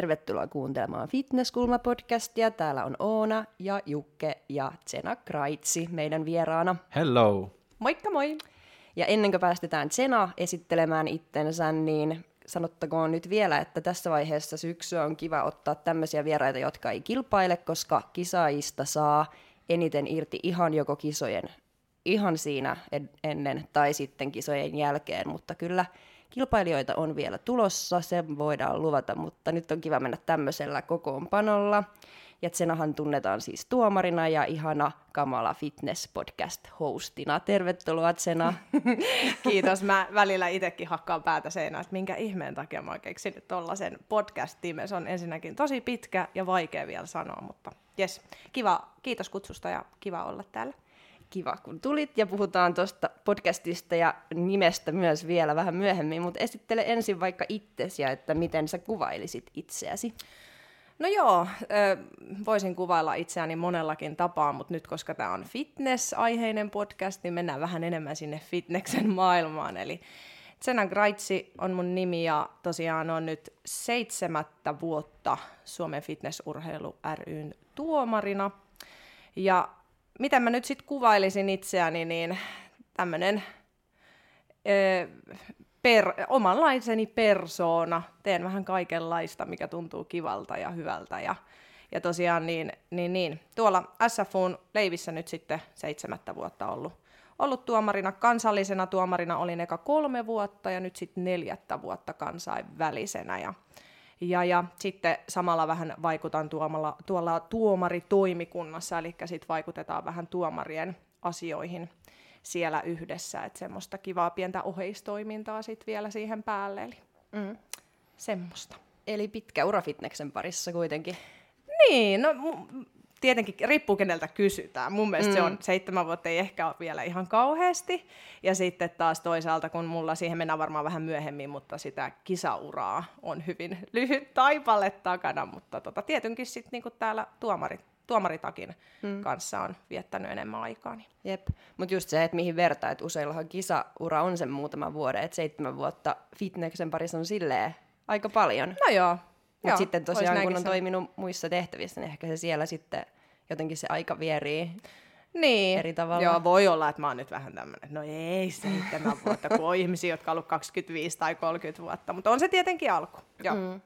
Tervetuloa kuuntelemaan Fitnesskulma-podcastia. Täällä on Oona ja Jukke ja Tsena Kraitsi meidän vieraana. Hello! Moikka moi! Ja ennen kuin päästetään Tsena esittelemään itsensä, niin sanottakoon nyt vielä, että tässä vaiheessa syksyä on kiva ottaa tämmöisiä vieraita, jotka ei kilpaile, koska kisaajista saa eniten irti ihan joko kisojen ihan siinä ennen tai sitten kisojen jälkeen, mutta kyllä kilpailijoita on vielä tulossa, se voidaan luvata, mutta nyt on kiva mennä tämmöisellä kokoonpanolla. Ja Tsenahan tunnetaan siis tuomarina ja ihana Kamala Fitness Podcast-hostina. Tervetuloa Tsena. Kiitos. Mä välillä itsekin hakkaan päätä seinään, että minkä ihmeen takia mä oon keksinyt tollasen podcast-timen. Se on ensinnäkin tosi pitkä ja vaikea vielä sanoa, mutta jes, kiva. Kiitos kutsusta ja kiva olla täällä kiva, kun tulit ja puhutaan tuosta podcastista ja nimestä myös vielä vähän myöhemmin, mutta esittele ensin vaikka itsesi ja että miten sä kuvailisit itseäsi. No joo, voisin kuvailla itseäni monellakin tapaa, mutta nyt koska tämä on fitness-aiheinen podcast, niin mennään vähän enemmän sinne fitneksen maailmaan. Eli Tsena Graitsi on mun nimi ja tosiaan on nyt seitsemättä vuotta Suomen Fitnessurheilu ryn tuomarina. Ja miten mä nyt sitten kuvailisin itseäni, niin tämmöinen per, omanlaiseni persoona. Teen vähän kaikenlaista, mikä tuntuu kivalta ja hyvältä. Ja, ja tosiaan niin, niin, niin. tuolla SFUn leivissä nyt sitten seitsemättä vuotta ollut, ollut tuomarina. Kansallisena tuomarina olin eka kolme vuotta ja nyt sitten neljättä vuotta kansainvälisenä. Ja, ja, ja sitten samalla vähän vaikutan tuomalla, tuolla tuomaritoimikunnassa, eli sitten vaikutetaan vähän tuomarien asioihin siellä yhdessä, että semmoista kivaa pientä oheistoimintaa sitten vielä siihen päälle, eli mm, semmoista. Eli pitkä ura fitneksen parissa kuitenkin. Niin, no tietenkin riippuu keneltä kysytään. Mun mielestä mm. se on seitsemän vuotta ei ehkä ole vielä ihan kauheasti. Ja sitten taas toisaalta, kun mulla siihen mennään varmaan vähän myöhemmin, mutta sitä kisauraa on hyvin lyhyt taipale takana. Mutta tota, tietenkin sitten niin täällä tuomarit, tuomaritakin mm. kanssa on viettänyt enemmän aikaa. Niin. Jep, mutta just se, että mihin vertaa, että useillahan kisaura on sen muutama vuoden, että seitsemän vuotta fitneksen parissa on silleen aika paljon. No joo, mutta sitten tosiaan, kun on sen... toiminut muissa tehtävissä, niin ehkä se siellä sitten jotenkin se aika vierii niin. eri tavalla. Joo, voi olla, että mä oon nyt vähän tämmöinen, no ei seitsemän vuotta, kun on ihmisiä, jotka on ollut 25 tai 30 vuotta, mutta on se tietenkin alku. Joo. Mm.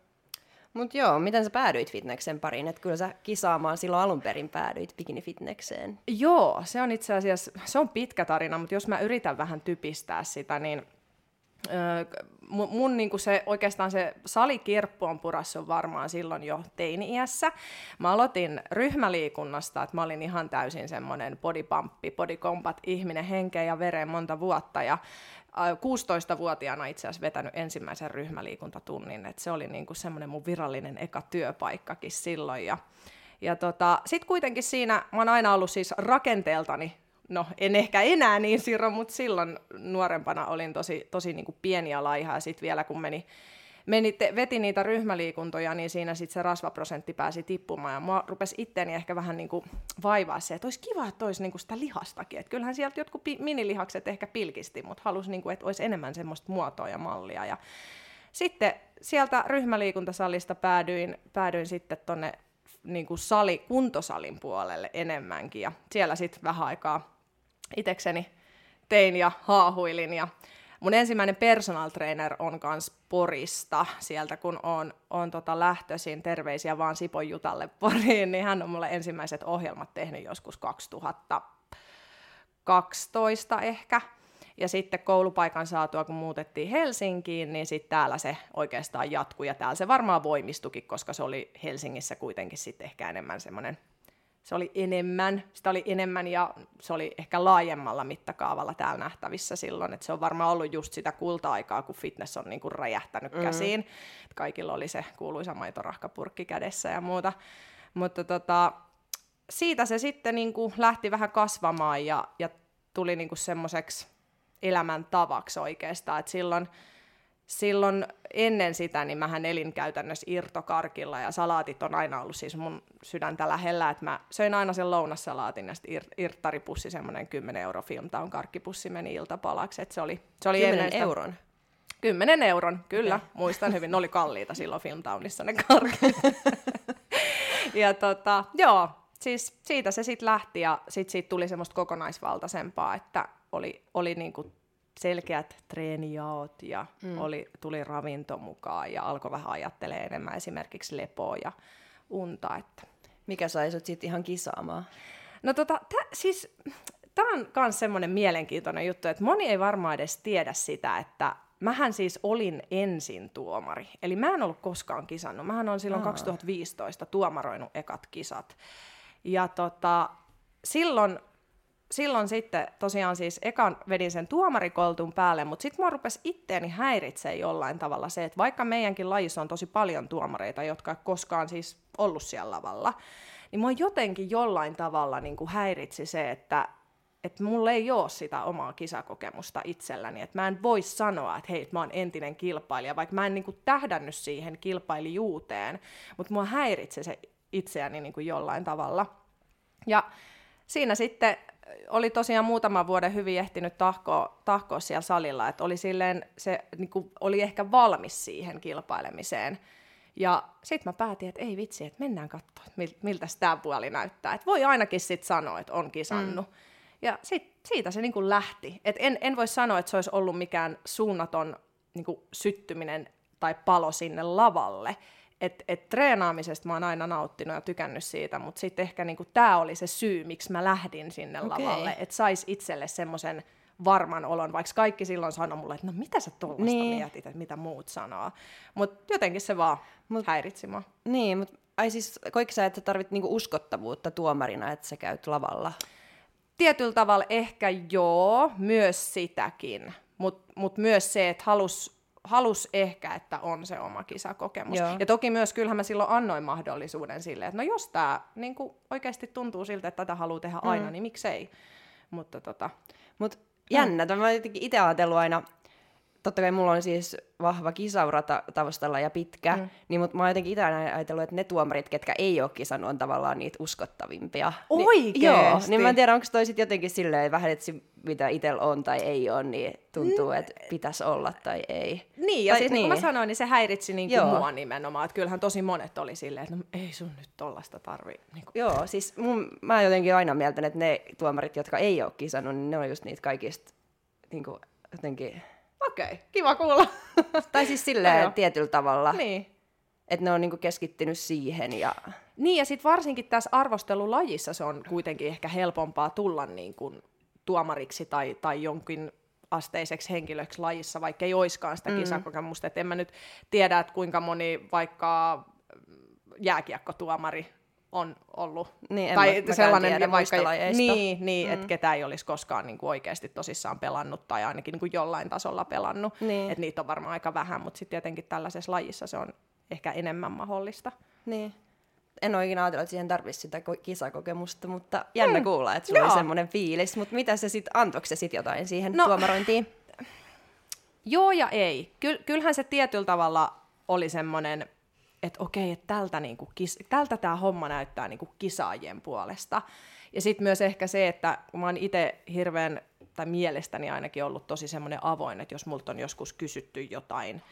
Mutta joo, miten sä päädyit fitneksen pariin? Että kyllä sä kisaamaan silloin alun perin päädyit bikini-fitnekseen. Joo, se on itse asiassa, se on pitkä tarina, mutta jos mä yritän vähän typistää sitä, niin mun, mun niin se, oikeastaan se salikirppu on purassu varmaan silloin jo teini-iässä. Mä aloitin ryhmäliikunnasta, että mä olin ihan täysin semmoinen bodypumppi, bodycombat ihminen henkeä ja vereen monta vuotta. Ja 16-vuotiaana itse asiassa vetänyt ensimmäisen ryhmäliikuntatunnin, että se oli niin semmoinen mun virallinen eka työpaikkakin silloin. Ja, ja tota, sitten kuitenkin siinä, mä oon aina ollut siis rakenteeltani no en ehkä enää niin siro, mutta silloin nuorempana olin tosi, tosi niin kuin pieni ja laiha ja sitten vielä kun meni, meni te, veti niitä ryhmäliikuntoja, niin siinä sitten se rasvaprosentti pääsi tippumaan ja mua rupesi itteeni ehkä vähän niin kuin vaivaa se, että olisi kiva, että olisi niin kuin sitä lihastakin. Et kyllähän sieltä jotkut pi- minilihakset ehkä pilkisti, mutta halusi, niin kuin, että olisi enemmän semmoista muotoa ja mallia. Ja sitten sieltä ryhmäliikuntasalista päädyin, päädyin sitten tuonne niin kuin sali, kuntosalin puolelle enemmänkin ja siellä sitten vähän aikaa itekseni tein ja haahuilin. Ja mun ensimmäinen personal trainer on kans Porista, sieltä kun on, on tota lähtöisin, terveisiä vaan Sipon Jutalle Poriin, niin hän on mulle ensimmäiset ohjelmat tehnyt joskus 2012 ehkä. Ja sitten koulupaikan saatua, kun muutettiin Helsinkiin, niin sitten täällä se oikeastaan jatkui. Ja täällä se varmaan voimistukin, koska se oli Helsingissä kuitenkin sitten ehkä enemmän semmoinen se oli enemmän, sitä oli enemmän ja se oli ehkä laajemmalla mittakaavalla täällä nähtävissä silloin, että se on varmaan ollut just sitä kulta-aikaa, kun fitness on niinku räjähtänyt mm. käsiin. Kaikilla oli se kuuluisa maitorahkapurkki kädessä ja muuta. Mutta tota, siitä se sitten niinku lähti vähän kasvamaan ja, ja tuli niinku semmoiseksi elämäntavaksi oikeastaan, että silloin silloin ennen sitä, niin mähän elin käytännössä irtokarkilla ja salaatit on aina ollut siis mun sydäntä lähellä, että mä söin aina sen lounassalaatin ja sitten ir- irttaripussi, semmoinen 10 euro filmtown karkkipussi meni iltapalaksi, että se oli, se oli 10 ennen sitä, euron? 10 euron, kyllä, okay. muistan hyvin. Ne oli kalliita silloin Filmtownissa ne karkit. ja tota, joo, siis siitä se sitten lähti ja sitten siitä tuli semmoista kokonaisvaltaisempaa, että oli, oli niinku selkeät treenijaot ja mm. oli, tuli ravinto mukaan ja alkoi vähän ajattelemaan enemmän esimerkiksi lepoa ja unta. Että. Mikä sai sut sitten ihan kisaamaan? No tota, tä, siis tämä on myös semmoinen mielenkiintoinen juttu, että moni ei varmaan edes tiedä sitä, että mähän siis olin ensin tuomari. Eli mä en ollut koskaan kisannut. Mähän on silloin Aa. 2015 tuomaroinut ekat kisat. Ja tota, silloin, silloin sitten tosiaan siis ekan vedin sen tuomarikoltun päälle, mutta sitten mua rupesi itteeni häiritsee jollain tavalla se, että vaikka meidänkin lajissa on tosi paljon tuomareita, jotka ei koskaan siis ollut siellä lavalla, niin mua jotenkin jollain tavalla niin kuin häiritsi se, että että mulla ei ole sitä omaa kisakokemusta itselläni, että mä en voi sanoa, että hei, mä oon entinen kilpailija, vaikka mä en niin kuin tähdännyt siihen kilpailijuuteen, mutta mua häiritsee se itseäni niin kuin jollain tavalla. Ja siinä sitten oli tosiaan muutaman vuoden hyvin ehtinyt tahkoa, tahkoa siellä salilla, että oli silleen, se niin kuin, oli ehkä valmis siihen kilpailemiseen. Ja sitten mä päätin, että ei vitsi, että mennään katsomaan, miltä tämä puoli näyttää. Että voi ainakin sitten sanoa, että on kisannut. Mm. Ja sit, siitä se niin kuin lähti. Et en, en voi sanoa, että se olisi ollut mikään suunnaton niin kuin syttyminen tai palo sinne lavalle. Et, et treenaamisesta mä oon aina nauttinut ja tykännyt siitä, mutta sitten ehkä niinku tämä oli se syy, miksi mä lähdin sinne okay. lavalle, että sais itselle semmoisen varman olon, vaikka kaikki silloin sanoi mulle, että no mitä sä tuollaista niin. mietit, että mitä muut sanoo. Mutta jotenkin se vaan mut, häiritsi mua. Niin, mutta ai siis koikki sä, että tarvit niinku uskottavuutta tuomarina, että sä käyt lavalla? Tietyllä tavalla ehkä joo, myös sitäkin, mutta mut myös se, että halus halus ehkä, että on se oma kisakokemus. Joo. Ja toki myös kyllähän mä silloin annoin mahdollisuuden sille, että no jos tämä niin oikeasti tuntuu siltä, että tätä haluaa tehdä aina, mm. niin miksei. Mutta tota... Mut jännä, mm. mä oon itse ajatellut aina, totta kai mulla on siis vahva kisaura taustalla ja pitkä, mm. niin mut mä oon jotenkin itse ajatellut, että ne tuomarit, ketkä ei ole kisannut, on tavallaan niitä uskottavimpia. Oikeesti? Niin, joo, niin mä en tiedä, onko toi sit jotenkin silleen vähän, että mitä itsellä on tai ei ole, niin tuntuu, että pitäisi olla tai ei. Niin, ja sitten niin. kun mä niin. sanoin, niin se häiritsi niin kuin mua nimenomaan. Että kyllähän tosi monet oli silleen, että no, ei sun nyt tollasta tarvii. Niin kuin. Joo, siis mun, mä jotenkin aina mieltän, että ne tuomarit, jotka ei ole kisannut, niin ne on just niitä kaikista niin kuin, jotenkin Okei, okay, kiva kuulla. tai siis silleen tietyllä tavalla. Niin. Että ne on niinku keskittynyt siihen. Ja... Niin, ja sitten varsinkin tässä arvostelulajissa se on kuitenkin ehkä helpompaa tulla niinku tuomariksi tai, tai jonkin asteiseksi henkilöksi lajissa, vaikka ei oiskaan sitä mm. kisakokemusta. Et en mä nyt tiedä, että kuinka moni vaikka jääkiekkotuomari on ollut. Niin, tai mä, sellainen, tiedä, vaikka, niin, niin mm. että ketä ei olisi koskaan niin kuin oikeasti tosissaan pelannut tai ainakin niin kuin jollain tasolla pelannut. Niin. Että niitä on varmaan aika vähän, mutta sitten tietenkin tällaisessa lajissa se on ehkä enemmän mahdollista. Niin. En ole ikinä ajatellut, että siihen tarvitsisi sitä kisakokemusta, mutta jännä mm. kuulla, että sulla Joo. oli semmoinen fiilis. Mutta mitä se sitten, antoiko se sitten jotain siihen no, tuomarointiin? Joo ja ei. Ky- kyllähän se tietyllä tavalla oli semmoinen että okei, että tältä, niinku, kis, tältä tämä homma näyttää niinku kisaajien puolesta. Ja sitten myös ehkä se, että kun mä oon itse hirveän, tai mielestäni ainakin ollut tosi semmoinen avoin, että jos multa on joskus kysytty jotain,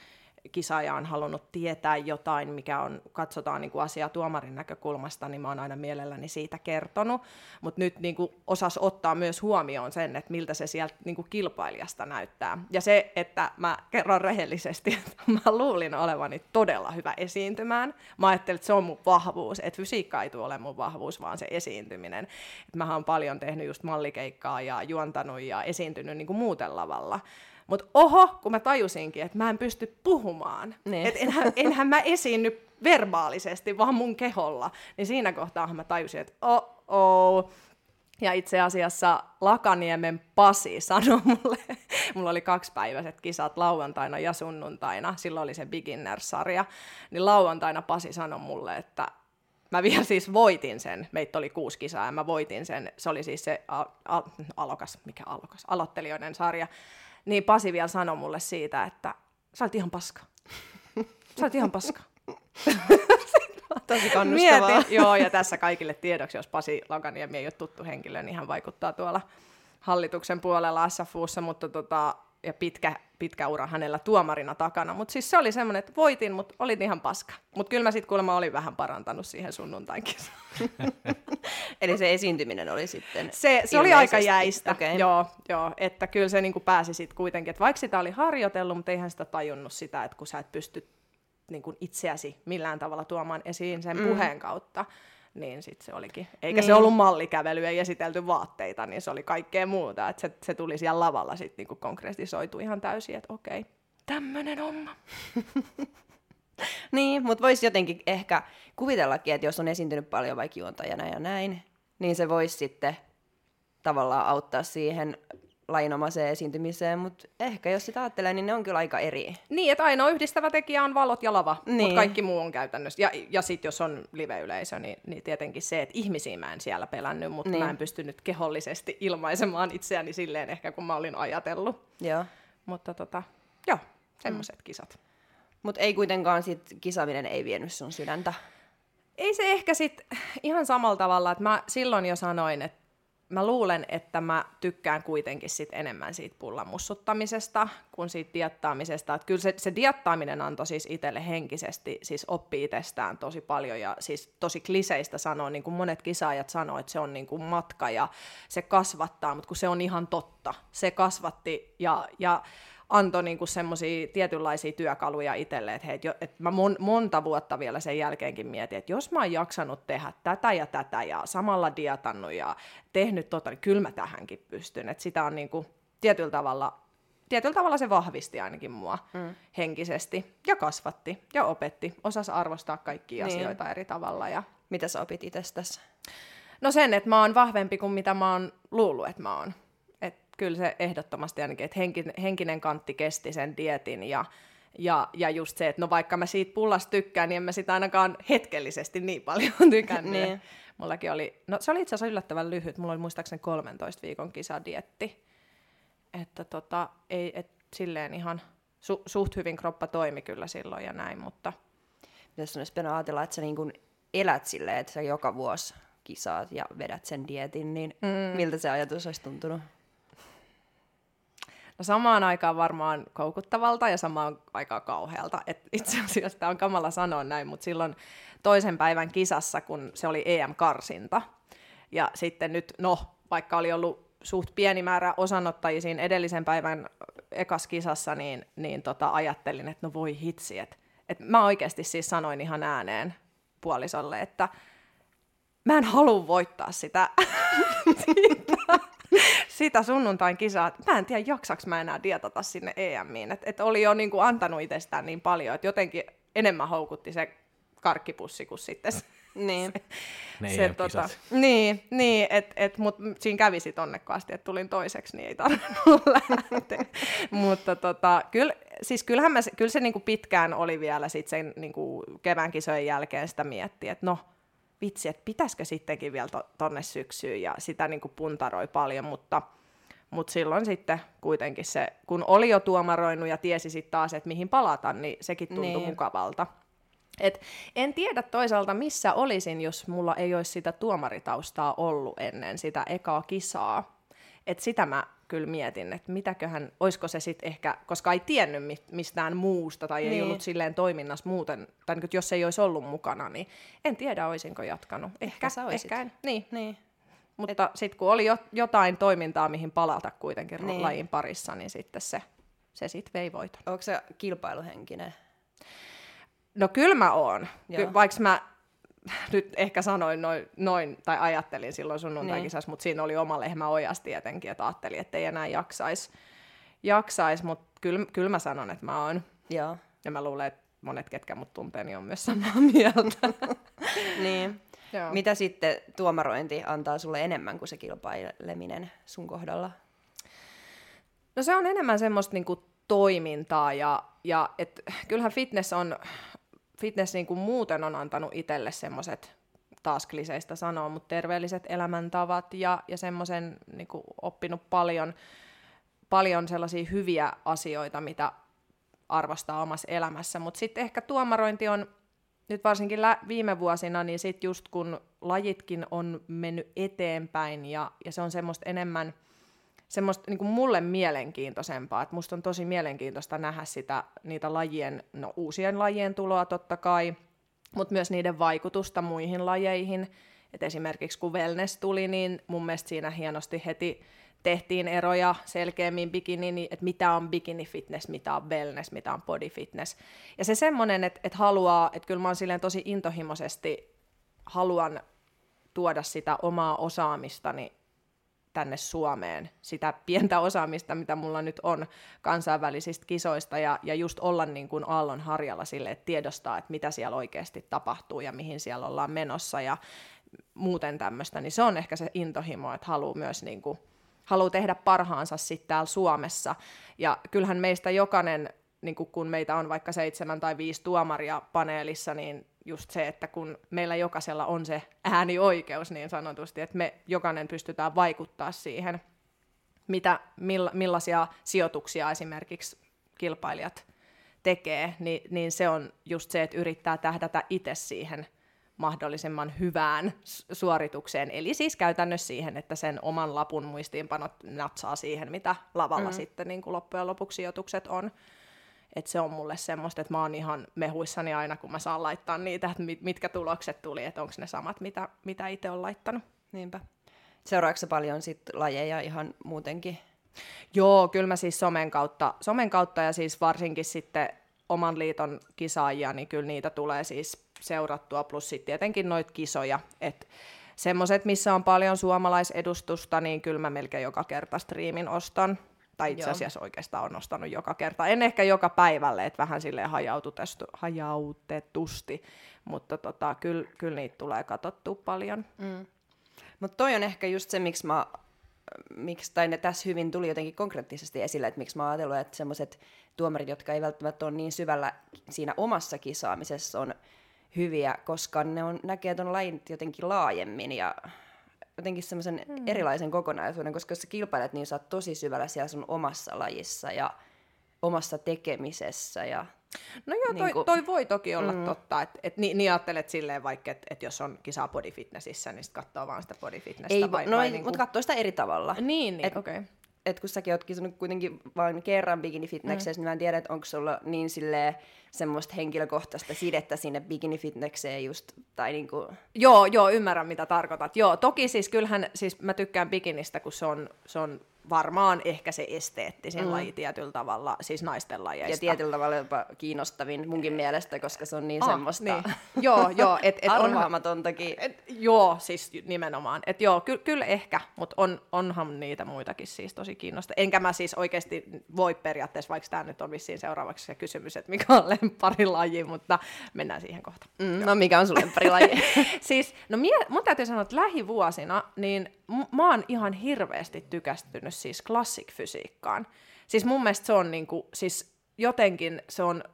kisaaja on halunnut tietää jotain, mikä on, katsotaan niin kuin asiaa tuomarin näkökulmasta, niin mä oon aina mielelläni siitä kertonut. Mutta nyt niin kuin osas ottaa myös huomioon sen, että miltä se sieltä niin kuin kilpailijasta näyttää. Ja se, että mä kerron rehellisesti, että mä luulin olevani todella hyvä esiintymään. Mä ajattelin, että se on mun vahvuus, että fysiikka ei tule ole mun vahvuus, vaan se esiintyminen. Et mä oon paljon tehnyt just mallikeikkaa ja juontanut ja esiintynyt niin kuin muuten lavalla. Mutta oho, kun mä tajusinkin, että mä en pysty puhumaan, niin. että enhän, enhän mä esiinny verbaalisesti, vaan mun keholla, niin siinä kohtaa mä tajusin, että oh, oh. Ja itse asiassa Lakaniemen Pasi sanoi mulle, mulla oli kaksipäiväiset kisat lauantaina ja sunnuntaina, silloin oli se beginner-sarja, niin lauantaina Pasi sanoi mulle, että mä vielä siis voitin sen, meitä oli kuusi kisaa ja mä voitin sen, se oli siis se a- a- alokas, mikä alokas, aloittelijoiden sarja, niin Pasi vielä sanoi mulle siitä, että sä olet ihan paska. Sä olet ihan paska. Tosi kannustavaa. Mietin, joo, ja tässä kaikille tiedoksi, jos Pasi Lakaniemi ei ole tuttu henkilö, niin hän vaikuttaa tuolla hallituksen puolella SFUssa, mutta tota, ja pitkä, pitkä ura hänellä tuomarina takana. Mutta siis se oli semmoinen, että voitin, mutta olin ihan paska. Mutta kyllä mä sitten kuulemma olin vähän parantanut siihen sunnuntainkin. Eli se esiintyminen oli sitten Se, se oli aika jäistä, okay. joo, joo, että kyllä se niinku pääsi sitten kuitenkin. Että vaikka sitä oli harjoitellut, mutta eihän sitä tajunnut sitä, että kun sä et pysty niinku itseäsi millään tavalla tuomaan esiin sen mm. puheen kautta, niin sitten se olikin. Eikä niin. se ollut mallikävelyä ja esitelty vaatteita, niin se oli kaikkea muuta. Että se, se tuli siellä lavalla sitten niinku konkretisoitu ihan täysin, että okei, tämmöinen homma. niin, mutta voisi jotenkin ehkä kuvitellakin, että jos on esiintynyt paljon vaikka juontajana ja näin, niin se voisi sitten tavallaan auttaa siihen lainomaiseen esiintymiseen, mutta ehkä jos sitä ajattelee, niin ne on kyllä aika eri. Niin, että ainoa yhdistävä tekijä on valot ja lava, niin. mutta kaikki muu on käytännössä. Ja, ja sitten jos on live-yleisö, niin, niin tietenkin se, että ihmisiä mä en siellä pelännyt, mutta niin. mä en pystynyt kehollisesti ilmaisemaan itseäni silleen ehkä, kun mä olin ajatellut. Joo. Mutta tota, joo, semmoiset mm. kisat. Mutta ei kuitenkaan sit kisaminen ei vienyt sun sydäntä. Ei se ehkä sit ihan samalla tavalla, että mä silloin jo sanoin, että mä luulen, että mä tykkään kuitenkin sit enemmän siitä pullan mussuttamisesta kuin siitä diattaamisesta. Että kyllä se, se diattaaminen antoi siis itselle henkisesti, siis oppii itsestään tosi paljon ja siis tosi kliseistä sanoa, niin kuin monet kisaajat sanoo, että se on niin kuin matka ja se kasvattaa, mutta kun se on ihan totta. Se kasvatti ja, ja antoi niinku semmoisia tietynlaisia työkaluja itselle, että hei, et mä mon, monta vuotta vielä sen jälkeenkin mietin, että jos mä oon jaksanut tehdä tätä ja tätä ja samalla diatannut ja tehnyt tota, niin kyllä mä tähänkin pystyn. Että sitä on niinku tietyllä tavalla, tietyllä tavalla se vahvisti ainakin mua mm. henkisesti ja kasvatti ja opetti. Osas arvostaa kaikkia niin. asioita eri tavalla. Ja... Mitä sä opit itsestäsi? No sen, että mä oon vahvempi kuin mitä mä oon luullut, että mä oon kyllä se ehdottomasti ainakin, että henkinen, henkinen kantti kesti sen dietin ja, ja, ja just se, että no vaikka mä siitä pullasta tykkään, niin en mä sitä ainakaan hetkellisesti niin paljon tykännyt. niin. Mullakin oli, no se oli itse asiassa yllättävän lyhyt, mulla oli muistaakseni 13 viikon kisadietti. Että tota, ei, et silleen ihan su, suht hyvin kroppa toimi kyllä silloin ja näin, mutta... Jos olisi pitänyt ajatella, että sä niin kuin elät silleen, että sä joka vuosi kisaat ja vedät sen dietin, niin mm. miltä se ajatus olisi tuntunut? Samaan aikaan varmaan koukuttavalta ja samaan aikaan kauhealta. Et itse asiassa tämä on kamala sanoa näin, mutta silloin toisen päivän kisassa, kun se oli EM-karsinta, ja sitten nyt, no, vaikka oli ollut suht pieni määrä osanottajia siinä edellisen päivän ekas kisassa, niin, niin tota, ajattelin, että no voi hitsi, että et mä oikeasti siis sanoin ihan ääneen puolisolle, että mä en halua voittaa sitä, sitä sunnuntain kisaa, että mä en tiedä, jaksaks mä enää dietata sinne EMiin. Että et oli jo niin kuin antanut itsestään niin paljon, että jotenkin enemmän houkutti se karkkipussi kuin sitten se, niin. se, se tota, niin, niin et, et, mut siinä kävi sit onnekkaasti, että tulin toiseksi, niin ei tarvinnut lähteä. Mutta tota, kyllä, siis kyllähän mä, kyllä se niinku pitkään oli vielä sit sen niinku kevään kisojen jälkeen sitä miettiä, että no, vitsi, että pitäisikö sittenkin vielä to, tonne syksyyn, ja sitä niin kuin puntaroi paljon, mutta, mutta silloin sitten kuitenkin se, kun oli jo tuomaroinut ja tiesi sitten taas, että mihin palata, niin sekin tuntui niin. mukavalta. Et en tiedä toisaalta, missä olisin, jos mulla ei olisi sitä tuomaritaustaa ollut ennen sitä ekaa kisaa. Et sitä mä kyllä mietin, että mitäköhän, olisiko se sitten ehkä, koska ei tiennyt mistään muusta tai niin. ei ollut silleen toiminnassa muuten, tai niin, jos ei olisi ollut mukana, niin en tiedä, olisinko jatkanut. Ehkä, ehkä, ehkä en. Niin. niin. Mutta sitten kun oli jo, jotain toimintaa, mihin palata kuitenkin niin. lajin parissa, niin sitten se, se sitten vei voiton. Onko se kilpailuhenkinen? No kyllä mä oon. Ky- vaikka mä nyt ehkä sanoin noin, noin tai ajattelin silloin sunnuntai-kisassa, niin. mutta siinä oli oma lehmä ojas tietenkin, että ajattelin, että ei enää jaksaisi, jaksais, mutta kyllä, kyllä mä sanon, että mä oon. Joo. Ja mä luulen, että monet, ketkä mut tuntee, niin on myös samaa mieltä. niin. Joo. Mitä sitten tuomarointi antaa sulle enemmän kuin se kilpaileminen sun kohdalla? No se on enemmän semmoista niinku toimintaa ja, ja et, kyllähän fitness on fitness niin kuin muuten on antanut itselle semmoiset, taas kliseistä sanoa, mutta terveelliset elämäntavat ja, ja semmoisen niin oppinut paljon, paljon sellaisia hyviä asioita, mitä arvostaa omassa elämässä. Mutta sitten ehkä tuomarointi on nyt varsinkin lä- viime vuosina, niin sitten just kun lajitkin on mennyt eteenpäin ja, ja se on semmoista enemmän semmoista niin mulle mielenkiintoisempaa, että musta on tosi mielenkiintoista nähdä sitä, niitä lajien, no uusien lajien tuloa totta kai, mutta myös niiden vaikutusta muihin lajeihin. Et esimerkiksi kun wellness tuli, niin mun mielestä siinä hienosti heti tehtiin eroja selkeämmin bikini, niin että mitä on bikini fitness, mitä on wellness, mitä on body fitness. Ja se semmoinen, että, että haluaa, että kyllä mä oon silleen tosi intohimoisesti haluan tuoda sitä omaa osaamistani tänne Suomeen, sitä pientä osaamista, mitä mulla nyt on kansainvälisistä kisoista, ja, ja just olla niin kuin aallon harjalla sille, että tiedostaa, että mitä siellä oikeasti tapahtuu ja mihin siellä ollaan menossa ja muuten tämmöistä, niin se on ehkä se intohimo, että haluaa myös niin kuin, haluaa tehdä parhaansa sitten täällä Suomessa. Ja kyllähän meistä jokainen, niin kun meitä on vaikka seitsemän tai viisi tuomaria paneelissa, niin just se, että kun meillä jokaisella on se äänioikeus niin sanotusti, että me jokainen pystytään vaikuttaa siihen, mitä, milla, millaisia sijoituksia esimerkiksi kilpailijat tekee, niin, niin se on just se, että yrittää tähdätä itse siihen mahdollisimman hyvään suoritukseen, eli siis käytännössä siihen, että sen oman lapun muistiinpanot natsaa siihen, mitä lavalla mm. sitten niin kuin loppujen lopuksi sijoitukset on. Et se on mulle semmoista, että mä oon ihan mehuissani aina, kun mä saan laittaa niitä, että mit, mitkä tulokset tuli, että onko ne samat, mitä, mitä itse on laittanut. Niinpä. Seuraavaksi paljon sit lajeja ihan muutenkin? Joo, kyllä mä siis somen kautta, somen kautta ja siis varsinkin sitten oman liiton kisaajia, niin kyllä niitä tulee siis seurattua, plus sitten tietenkin noita kisoja, että semmoiset, missä on paljon suomalaisedustusta, niin kyllä mä melkein joka kerta striimin ostan tai itse asiassa Joo. oikeastaan on nostanut joka kerta. En ehkä joka päivälle, että vähän silleen hajautetusti, mutta tota, kyllä, kyllä niitä tulee katsottua paljon. Mm. Mutta toi on ehkä just se, miksi mä miksi, tai ne tässä hyvin tuli jotenkin konkreettisesti esille, että miksi mä ajatellut, että semmoiset tuomarit, jotka ei välttämättä ole niin syvällä siinä omassa kisaamisessa, on hyviä, koska ne on, näkee tuon lajin jotenkin laajemmin ja jotenkin semmoisen mm. erilaisen kokonaisuuden, koska jos sä kilpailet, niin sä oot tosi syvällä siellä sun omassa lajissa ja omassa tekemisessä. Ja, no joo, toi, niin kuin, toi voi toki olla mm. totta, että et, niin, niin ajattelet silleen vaikka, että et jos on kisaa bodyfitnessissä, niin sitten katsoo vaan sitä bodyfitnessiä. Ei, vai, no, vai niin kuin... mutta katsoo sitä eri tavalla. Niin, niin okei. Okay että kun säkin oot kisannut kuitenkin vain kerran bikini fitnessessä, mm. niin mä en tiedä, että onko sulla niin semmoista henkilökohtaista sidettä sinne bikini fitnesseen just, tai niinku... Joo, joo, ymmärrän mitä tarkoitat. Joo, toki siis kyllähän, siis mä tykkään bikinistä, kun se on, se on varmaan ehkä se esteettisin mm. laji tietyllä tavalla, siis naisten lajeista. Ja tietyllä tavalla jopa kiinnostavin munkin mielestä, koska se on niin ah, semmoista niin. joo, joo, et, et arvaamatontakin. Et, joo, siis nimenomaan. Et joo, ky- kyllä ehkä, mutta on, onhan niitä muitakin siis tosi kiinnostavia. Enkä mä siis oikeasti voi periaatteessa, vaikka tämä nyt on vissiin seuraavaksi se kysymys, että mikä on lemparilaji, mutta mennään siihen kohta. Mm, no mikä on sun lemparilaji? siis, no mie, mun täytyy sanoa, että lähivuosina, niin m- mä oon ihan hirveästi tykästynyt siis klassikfysiikkaan. Siis mun mielestä se on niinku, siis jotenkin se on,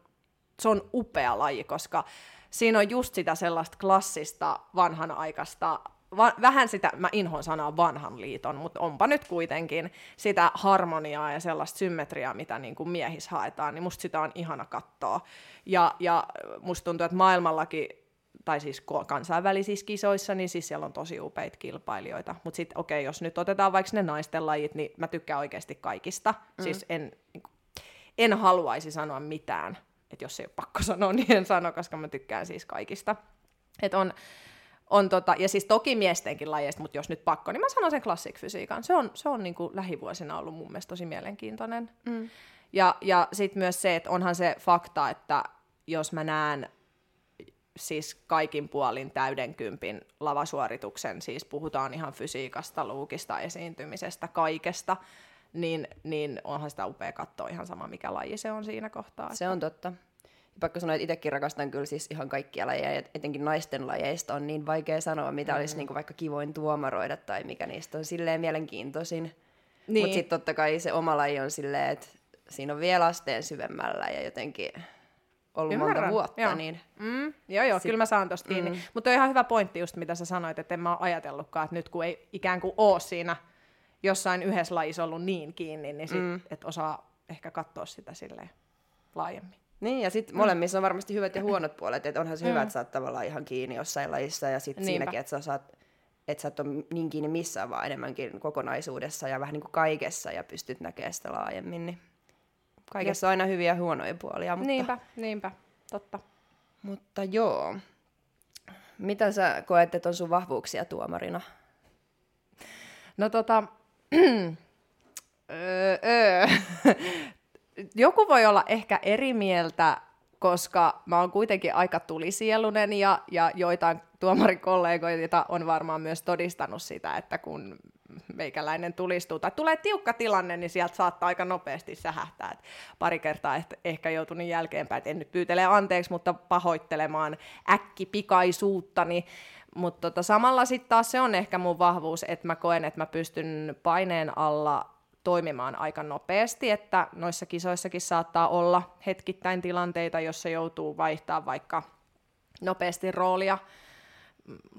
se on upea laji, koska siinä on just sitä sellaista klassista vanhanaikaista va- vähän sitä, mä inhoan sanaa vanhan liiton, mutta onpa nyt kuitenkin sitä harmoniaa ja sellaista symmetriaa, mitä niin kuin miehis haetaan, niin musta sitä on ihana katsoa. Ja, ja musta tuntuu, että maailmallakin tai siis kansainvälisissä kisoissa, niin siis siellä on tosi upeita kilpailijoita. Mutta sitten okei, okay, jos nyt otetaan vaikka ne naisten lajit, niin mä tykkään oikeasti kaikista. Mm. Siis en, niin en haluaisi sanoa mitään. Että jos ei ole pakko sanoa, niin en sano, koska mä tykkään siis kaikista. Et on, on tota, ja siis toki miestenkin lajeista, mutta jos nyt pakko, niin mä sanon sen klassikfysiikan. Se on, se on niin kuin lähivuosina ollut mun mielestä tosi mielenkiintoinen. Mm. Ja, ja sitten myös se, että onhan se fakta, että jos mä näen siis kaikin puolin täydenkympin lavasuorituksen, siis puhutaan ihan fysiikasta, luukista, esiintymisestä, kaikesta, niin, niin onhan sitä upea katsoa ihan sama, mikä laji se on siinä kohtaa. Se on totta. Ja pakko sanoa, että itsekin rakastan kyllä siis ihan kaikkia lajeja, etenkin naisten lajeista on niin vaikea sanoa, mitä mm. olisi niin kuin vaikka kivoin tuomaroida tai mikä niistä on silleen mielenkiintoisin. Niin. Mutta sitten totta kai se oma laji on silleen, että siinä on vielä asteen syvemmällä ja jotenkin ollut Ymmärrän. monta vuotta. Joo. Niin mm, joo, joo, Sit... kyllä mä saan tosta kiinni. Mm. Mutta on ihan hyvä pointti just, mitä sä sanoit, että en mä ole ajatellutkaan, että nyt kun ei ikään kuin ole siinä jossain yhdessä lajissa ollut niin kiinni, niin sit, mm. et osaa ehkä katsoa sitä silleen laajemmin. Niin, ja sitten mm. molemmissa on varmasti hyvät ja huonot puolet, että onhan se mm. hyvä, että sä oot tavallaan ihan kiinni jossain lajissa, ja sitten siinäkin, että sä osaat että sä et ole niin kiinni missään, vaan enemmänkin kokonaisuudessa ja vähän niin kuin kaikessa ja pystyt näkemään sitä laajemmin. Niin kaikessa on aina hyviä ja huonoja puolia. Mutta, Niinpä, niinpä, totta. mutta joo. Mitä sä koet, että on sun vahvuuksia tuomarina? No tota, öö, öö. joku voi olla ehkä eri mieltä, koska mä oon kuitenkin aika tulisielunen ja, ja joitain tuomarikollegoita on varmaan myös todistanut sitä, että kun meikäläinen tulistuu tai tulee tiukka tilanne, niin sieltä saattaa aika nopeasti sähähtää. Et pari kertaa ehkä joutunut jälkeenpäin, että en nyt pyytele anteeksi, mutta pahoittelemaan äkkipikaisuuttani. Mutta tota, samalla sitten taas se on ehkä mun vahvuus, että mä koen, että mä pystyn paineen alla toimimaan aika nopeasti, että noissa kisoissakin saattaa olla hetkittäin tilanteita, jossa joutuu vaihtaa vaikka nopeasti roolia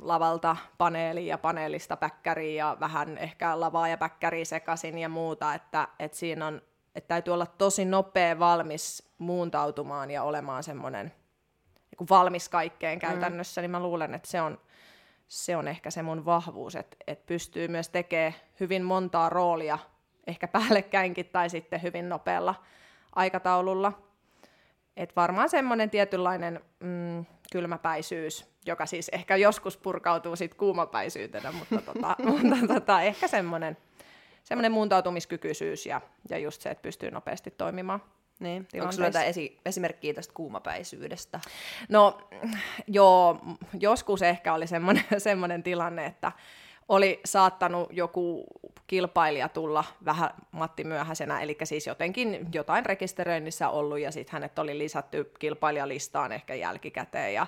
lavalta paneeliin ja paneelista päkkäriin ja vähän ehkä lavaa ja päkkäriä sekaisin ja muuta, että, että siinä on, että täytyy olla tosi nopea valmis muuntautumaan ja olemaan semmoinen niin valmis kaikkeen mm. käytännössä, mm. niin mä luulen, että se on, se on ehkä se mun vahvuus, että, että pystyy myös tekemään hyvin montaa roolia, ehkä päällekkäinkin tai sitten hyvin nopealla aikataululla. Et varmaan semmoinen tietynlainen mm, kylmäpäisyys, joka siis ehkä joskus purkautuu sit kuumapäisyytenä, mutta, tota, mutta tota, ehkä semmoinen, semmoinen muuntautumiskykyisyys ja, ja just se, että pystyy nopeasti toimimaan. Niin. Onko sinulla jotain esi- esimerkkiä tästä kuumapäisyydestä? No joo, joskus ehkä oli semmoinen, semmoinen tilanne, että oli saattanut joku kilpailija tulla vähän Matti myöhäisenä, eli siis jotenkin jotain rekisteröinnissä ollut, ja sitten hänet oli lisätty kilpailijalistaan ehkä jälkikäteen, ja,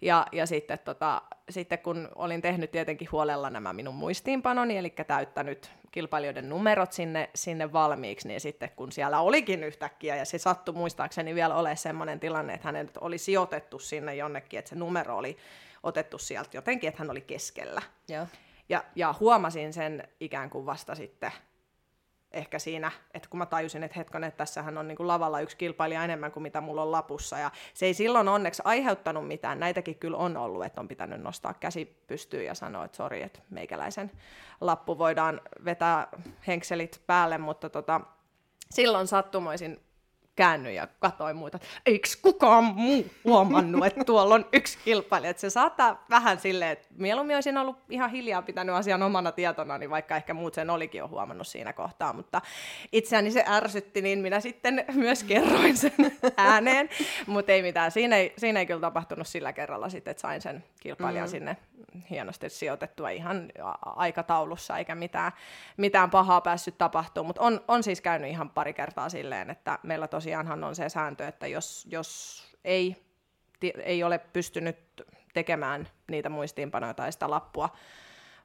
ja, ja sitten, tota, sitten kun olin tehnyt tietenkin huolella nämä minun muistiinpanoni, eli täyttänyt kilpailijoiden numerot sinne, sinne valmiiksi, niin sitten kun siellä olikin yhtäkkiä, ja se sattui muistaakseni vielä ole sellainen tilanne, että hänet oli sijoitettu sinne jonnekin, että se numero oli otettu sieltä jotenkin, että hän oli keskellä. Joo. Ja, ja huomasin sen ikään kuin vasta sitten ehkä siinä, että kun mä tajusin, että hetkonen, että tässähän on niin kuin lavalla yksi kilpailija enemmän kuin mitä mulla on lapussa. Ja se ei silloin onneksi aiheuttanut mitään. Näitäkin kyllä on ollut, että on pitänyt nostaa käsi pystyyn ja sanoa, että sori, että meikäläisen lappu voidaan vetää henkselit päälle, mutta tota, silloin sattumoisin käännyin ja katsoin muita, eikö kukaan muu huomannut, että tuolla on yksi kilpailija. Että se saattaa vähän silleen, että mieluummin olisin ollut ihan hiljaa pitänyt asian omana tietona, niin vaikka ehkä muut sen olikin jo huomannut siinä kohtaa, mutta itseäni se ärsytti, niin minä sitten myös kerroin sen ääneen, mutta ei mitään. Siinä ei, siinä ei kyllä tapahtunut sillä kerralla sitten, että sain sen kilpailijan mm. sinne hienosti sijoitettua ihan aikataulussa, eikä mitään, mitään pahaa päässyt tapahtumaan, mutta on, on siis käynyt ihan pari kertaa silleen, että meillä tosiaanhan on se sääntö, että jos, jos ei, ei ole pystynyt tekemään niitä muistiinpanoja tai sitä lappua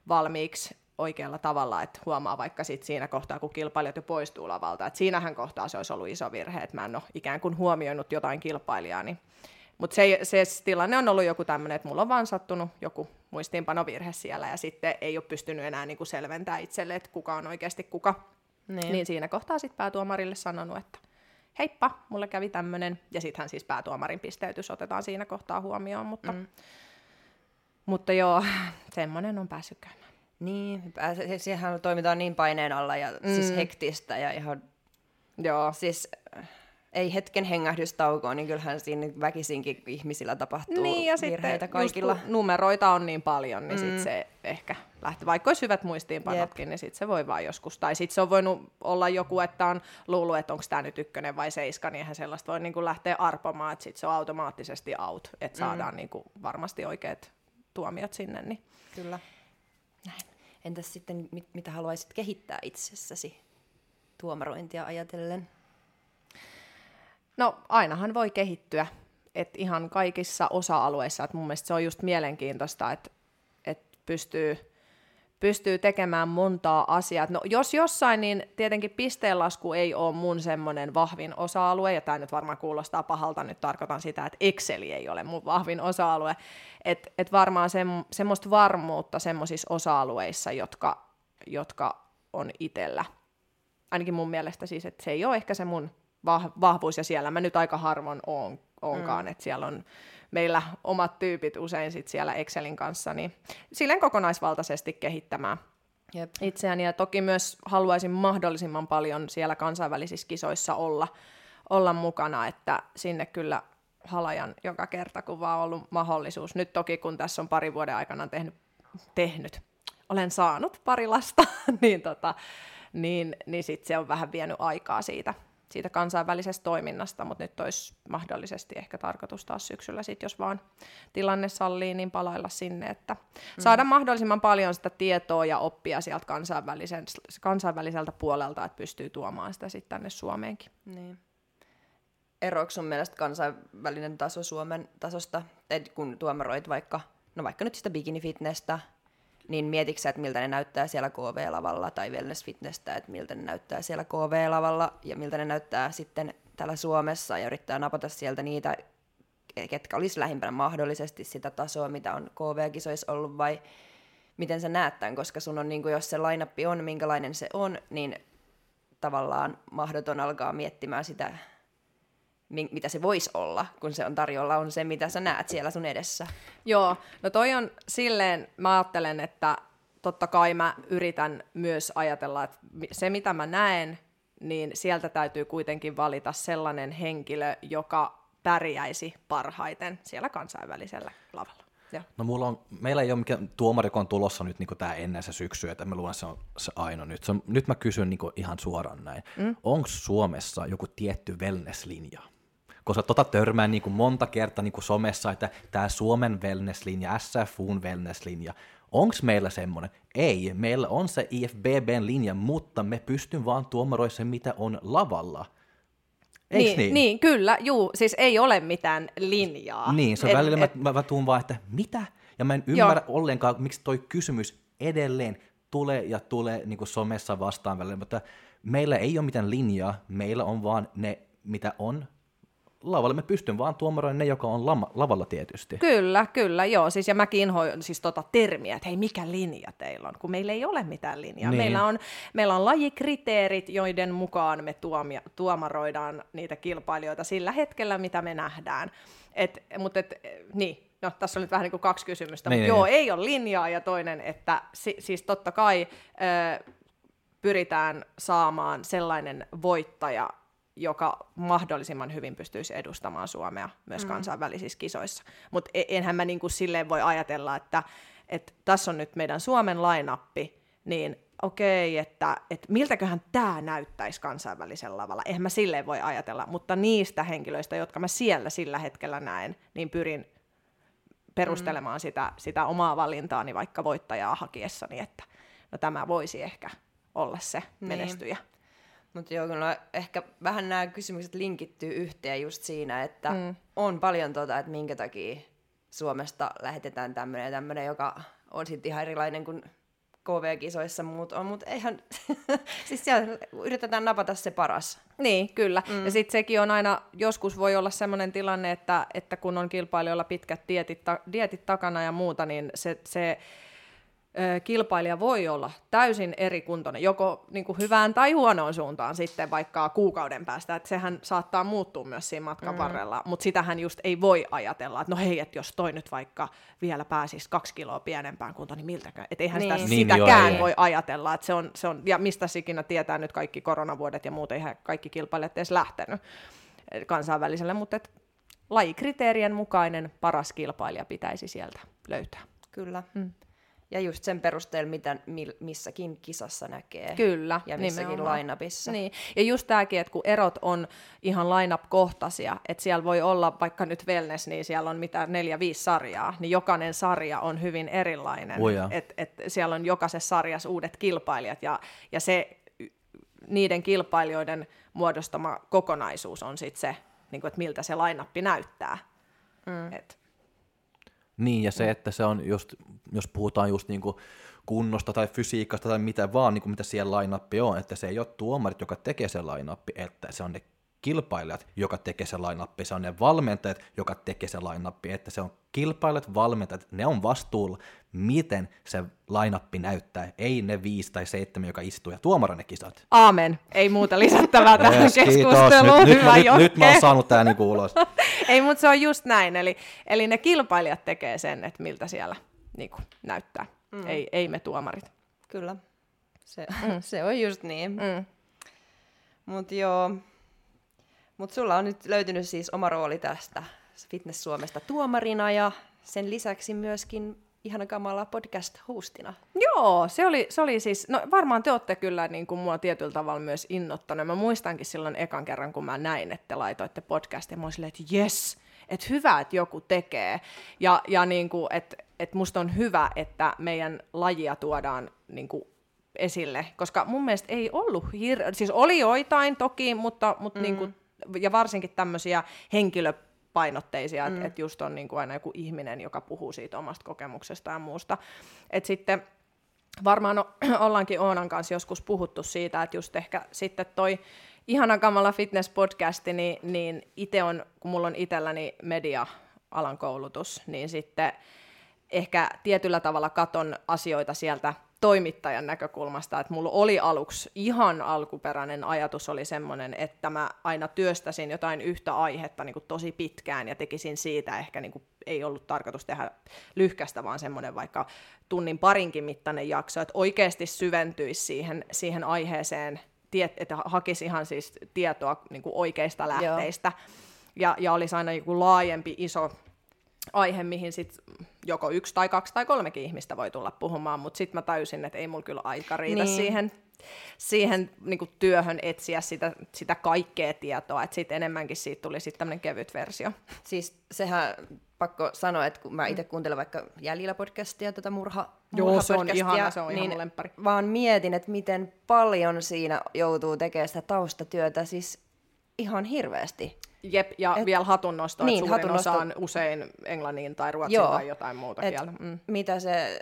valmiiksi oikealla tavalla, että huomaa vaikka sit siinä kohtaa, kun kilpailijat jo poistuu lavalta, että siinähän kohtaa se olisi ollut iso virhe, että mä en ole ikään kuin huomioinut jotain kilpailijaa, niin mutta se, se tilanne on ollut joku tämmöinen, että mulla on vaan sattunut joku muistiinpanovirhe siellä ja sitten ei ole pystynyt enää niinku selventämään itselle, että kuka on oikeasti kuka. Niin, niin siinä kohtaa sitten päätuomarille sanonut, että heippa, mulle kävi tämmöinen, ja sittenhän siis päätuomarin pisteytys otetaan siinä kohtaa huomioon, mutta, mm. mutta joo, semmoinen on päässyt käymään. Niin, siihen toimitaan niin paineen alla ja siis mm. siis hektistä ja ihan... Joo. Siis ei hetken hengähdystaukoa, niin kyllähän siinä väkisinkin ihmisillä tapahtuu niin, ja virheitä sitten kaikilla. Just, numeroita on niin paljon, niin mm. sit se ehkä lähtee. Vaikka olisi hyvät muistiinpanotkin, Jep. niin sitten se voi vaan joskus. Tai sitten se on voinut olla joku, että on luullut, että onko tämä nyt ykkönen vai seiska, niin eihän sellaista voi niinku lähteä arpomaan, että sitten se on automaattisesti out, että mm. saadaan niinku varmasti oikeat tuomiot sinne. Niin. Kyllä. Näin. Entäs sitten, mit, mitä haluaisit kehittää itsessäsi tuomarointia ajatellen? No ainahan voi kehittyä, että ihan kaikissa osa-alueissa, että mun mielestä se on just mielenkiintoista, että, että pystyy, pystyy tekemään montaa asiaa. No jos jossain, niin tietenkin pisteenlasku ei ole mun semmoinen vahvin osa-alue, ja tämä nyt varmaan kuulostaa pahalta, nyt tarkoitan sitä, että Exceli ei ole mun vahvin osa-alue, että et varmaan se, semmoista varmuutta semmoisissa osa-alueissa, jotka, jotka on itsellä. Ainakin mun mielestä siis, että se ei ole ehkä se mun vahvuus, ja siellä mä nyt aika harvoin oon onkaan, mm. että siellä on meillä omat tyypit usein sit siellä Excelin kanssa, niin silleen kokonaisvaltaisesti kehittämään Jep. itseäni. Ja toki myös haluaisin mahdollisimman paljon siellä kansainvälisissä kisoissa olla, olla mukana, että sinne kyllä halajan joka kerta, kun vaan ollut mahdollisuus. Nyt toki, kun tässä on pari vuoden aikana tehnyt, tehnyt olen saanut pari lasta, niin, tota, niin, niin sitten se on vähän vienyt aikaa siitä, siitä kansainvälisestä toiminnasta, mutta nyt olisi mahdollisesti ehkä tarkoitus taas syksyllä, sit, jos vaan tilanne sallii, niin palailla sinne, että mm. saada mahdollisimman paljon sitä tietoa ja oppia sieltä kansainvälisen, kansainväliseltä puolelta, että pystyy tuomaan sitä sitten tänne Suomeenkin. Niin. Eroiko sun mielestä kansainvälinen taso Suomen tasosta, että kun tuomaroit vaikka, no vaikka nyt sitä bikini-fitnessä, niin mietitkö että miltä ne näyttää siellä KV-lavalla tai wellness fitnessä, että miltä ne näyttää siellä KV-lavalla ja miltä ne näyttää sitten täällä Suomessa ja yrittää napata sieltä niitä, ketkä olisi lähimpänä mahdollisesti sitä tasoa, mitä on KV-kisoissa ollut vai miten sä näet tämän, koska sun on, niin kuin, jos se lainappi on, minkälainen se on, niin tavallaan mahdoton alkaa miettimään sitä mitä se voisi olla, kun se on tarjolla, on se, mitä sä näet siellä sun edessä. Joo, no toi on silleen, mä ajattelen, että totta kai mä yritän myös ajatella, että se mitä mä näen, niin sieltä täytyy kuitenkin valita sellainen henkilö, joka pärjäisi parhaiten siellä kansainvälisellä lavalla. Ja. No mulla on, meillä ei ole mikään tuomari, on tulossa nyt niin tämä ennen se syksy, että mä luulen, että se on se ainoa nyt. Se on, nyt mä kysyn niin ihan suoraan näin. Mm. Onko Suomessa joku tietty wellness-linja? Koska tota törmää niin kuin monta kertaa niin kuin somessa, että tämä Suomen wellness-linja, SFUn wellness-linja, onko meillä semmoinen? Ei, meillä on se IFBBn linja, mutta me pystyn vaan tuomaroimaan sen, mitä on lavalla. Eiks niin, niin? niin, kyllä, juu, siis ei ole mitään linjaa. Niin, se on et, välillä et, mä, mä tuun vaan, että mitä? Ja mä en ymmärrä joo. ollenkaan, miksi toi kysymys edelleen tulee ja tulee niin kuin somessa vastaan välillä, mutta meillä ei ole mitään linjaa, meillä on vaan ne, mitä on, lavalle me pystyn vaan tuomaroin ne, joka on lama, lavalla tietysti. Kyllä, kyllä, joo. Siis, ja mäkin inhoin siis tota termiä, että hei, mikä linja teillä on, kun meillä ei ole mitään linjaa. Niin. Meillä, on, meillä on lajikriteerit, joiden mukaan me tuomia, tuomaroidaan niitä kilpailijoita sillä hetkellä, mitä me nähdään. Et, mutta et, niin, no tässä on nyt vähän niin kuin kaksi kysymystä, niin, mutta niin, joo, niin. ei ole linjaa, ja toinen, että si, siis totta kai ö, pyritään saamaan sellainen voittaja, joka mahdollisimman hyvin pystyisi edustamaan Suomea myös mm. kansainvälisissä kisoissa. Mutta e- enhän mä niin kuin silleen voi ajatella, että, että tässä on nyt meidän Suomen lainappi, niin okei, että, että miltäköhän tämä näyttäisi kansainvälisellä lavalla. Eihän mä silleen voi ajatella, mutta niistä henkilöistä, jotka mä siellä sillä hetkellä näen, niin pyrin perustelemaan mm. sitä, sitä omaa valintaani vaikka voittajaa hakiessani, että no tämä voisi ehkä olla se niin. menestyjä. Mutta joo, kyllä ehkä vähän nämä kysymykset linkittyy yhteen just siinä, että mm. on paljon tota, että minkä takia Suomesta lähetetään tämmöinen ja tämmöinen, joka on sitten ihan erilainen kuin KV-kisoissa muut on, mutta eihän, siis siellä yritetään napata se paras. Niin, kyllä. Mm. Ja sitten sekin on aina, joskus voi olla sellainen tilanne, että, että kun on kilpailijoilla pitkät dietit, ta, dietit takana ja muuta, niin se, se kilpailija voi olla täysin eri kuntoinen, joko niin kuin hyvään tai huonoon suuntaan sitten vaikka kuukauden päästä, että sehän saattaa muuttua myös siinä matkan mm. varrella, mutta sitähän just ei voi ajatella, että no hei, että jos toi nyt vaikka vielä pääsisi kaksi kiloa pienempään kuntoon, niin miltäkään, että eihän niin. sitä niin, sitäkään joo, voi ajatella, että se on, se on, ja mistä sikinä tietää nyt kaikki koronavuodet ja muut, eihän kaikki kilpailijat edes lähtenyt kansainväliselle, mutta et lajikriteerien mukainen paras kilpailija pitäisi sieltä löytää. Kyllä. Mm. Ja just sen perusteella, mitä missäkin kisassa näkee. Kyllä, Ja missäkin lainapissa. Niin. Ja just tämäkin, että kun erot on ihan lineup-kohtaisia, että siellä voi olla vaikka nyt wellness, niin siellä on mitä neljä, viisi sarjaa, niin jokainen sarja on hyvin erilainen. Että et siellä on jokaisessa sarjassa uudet kilpailijat ja, ja se niiden kilpailijoiden muodostama kokonaisuus on sitten se, niin kuin, että miltä se lainappi näyttää. Mm. Et, niin, ja se, mm. että se on just, jos puhutaan just niin kuin kunnosta tai fysiikasta tai mitä vaan, niin kuin mitä siellä lainappi on, että se ei ole tuomarit, joka tekee se lainappi, että se on ne kilpailijat, joka tekee se lainappi, se on ne valmentajat, joka tekee se lainappi, että se on kilpailijat, valmentajat, ne on vastuulla, miten se lainappi näyttää, ei ne viisi tai seitsemän, joka istuu ja tuomara ne kisat. Aamen, ei muuta lisättävää tähän keskusteluun, nyt, hyvä nyt, nyt, nyt mä oon saanut tää niinku ulos. Ei, mutta se on just näin. Eli, eli ne kilpailijat tekee sen, että miltä siellä niin kuin, näyttää. Mm. Ei, ei me tuomarit. Kyllä. Se, mm. se on just niin. Mm. Mutta joo. Mutta sulla on nyt löytynyt siis oma rooli tästä Fitness Suomesta tuomarina ja sen lisäksi myöskin ihana kamala podcast-hostina. Joo, se oli, se oli siis, no varmaan te olette kyllä niin kuin mua tietyllä tavalla myös innottanut. Mä muistankin silloin ekan kerran, kun mä näin, että te laitoitte podcast, ja mä olin että jes, että hyvä, että joku tekee. Ja, ja niin kuin, että, että musta on hyvä, että meidän lajia tuodaan niin kuin esille, koska mun mielestä ei ollut hir- siis oli joitain toki, mutta, mutta mm. niin kuin, ja varsinkin tämmöisiä henkilö painotteisia, mm. että et just on niin kuin aina joku ihminen, joka puhuu siitä omasta kokemuksesta ja muusta. Et sitten varmaan o- ollaankin Oonan kanssa joskus puhuttu siitä, että just ehkä sitten toi ihana kamala fitness-podcasti, niin, niin itse on, kun mulla on itselläni media-alan koulutus, niin sitten ehkä tietyllä tavalla katon asioita sieltä toimittajan näkökulmasta, että mulla oli aluksi ihan alkuperäinen ajatus oli semmoinen, että mä aina työstäsin jotain yhtä aihetta niin kuin tosi pitkään ja tekisin siitä ehkä niin kuin, ei ollut tarkoitus tehdä lyhkästä, vaan semmoinen vaikka tunnin parinkin mittainen jakso, että oikeasti syventyisi siihen, siihen aiheeseen, että hakisi ihan siis tietoa niin kuin oikeista lähteistä. Ja, ja olisi aina joku laajempi, iso aihe, mihin sit joko yksi tai kaksi tai kolmekin ihmistä voi tulla puhumaan, mutta sitten mä täysin, että ei mulla kyllä aika riitä niin. siihen, siihen niin työhön etsiä sitä, sitä kaikkea tietoa, että sitten enemmänkin siitä tuli sitten tämmöinen kevyt versio. Siis sehän pakko sanoa, että kun mä itse kuuntelen vaikka Jäljillä podcastia, tätä murha, Joo, se on ihana, se on niin ihan. Vaan mietin, että miten paljon siinä joutuu tekemään sitä taustatyötä, siis ihan hirveästi. Jep, ja Et, vielä hatunnosto, niin, että suurin osa on usein englannin tai ruotsin Joo, tai jotain muuta et kieltä. Mm. Mitä se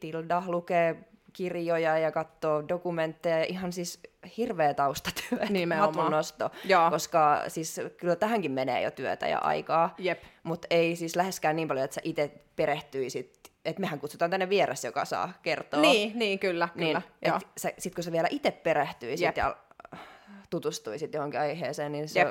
Tilda lukee kirjoja ja katsoo dokumentteja, ihan siis hirveä taustatyö, hatunnosto, Joo. koska siis kyllä tähänkin menee jo työtä ja aikaa, mutta ei siis läheskään niin paljon, että sä itse perehtyisit että mehän kutsutaan tänne vieressä, joka saa kertoa. Niin, niin kyllä, kyllä. Niin, Sitten kun sä vielä itse perehtyisit Jep. ja tutustuisit johonkin aiheeseen, niin se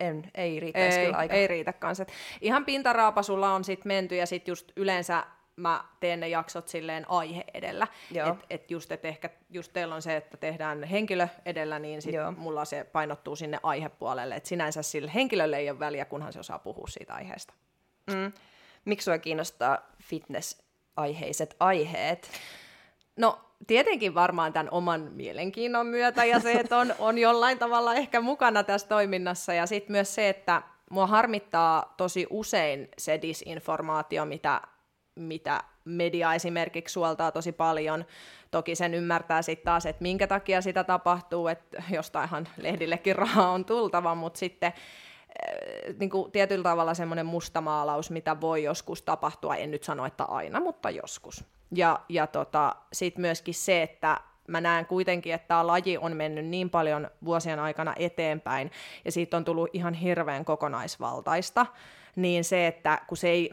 en, ei riittäisi ei, kyllä aika. Ei riitä kanssa. Et ihan pintaraapasulla on sitten menty ja sitten just yleensä mä teen ne jaksot silleen aihe edellä. Että et just, et ehkä just teillä on se, että tehdään henkilö edellä, niin sit mulla se painottuu sinne aihepuolelle. Että sinänsä sillä henkilölle ei ole väliä, kunhan se osaa puhua siitä aiheesta. Mm. Miksi sua kiinnostaa fitness-aiheiset aiheet? No tietenkin varmaan tämän oman mielenkiinnon myötä ja se, että on, on jollain tavalla ehkä mukana tässä toiminnassa ja sitten myös se, että mua harmittaa tosi usein se disinformaatio, mitä, mitä media esimerkiksi suoltaa tosi paljon. Toki sen ymmärtää sitten taas, että minkä takia sitä tapahtuu, että jostainhan lehdillekin rahaa on tultava, mutta sitten eh, niin kuin tietyllä tavalla semmoinen mustamaalaus, mitä voi joskus tapahtua, en nyt sano, että aina, mutta joskus. Ja, ja tota, sitten myöskin se, että mä näen kuitenkin, että tämä laji on mennyt niin paljon vuosien aikana eteenpäin, ja siitä on tullut ihan hirveän kokonaisvaltaista, niin se, että kun se ei,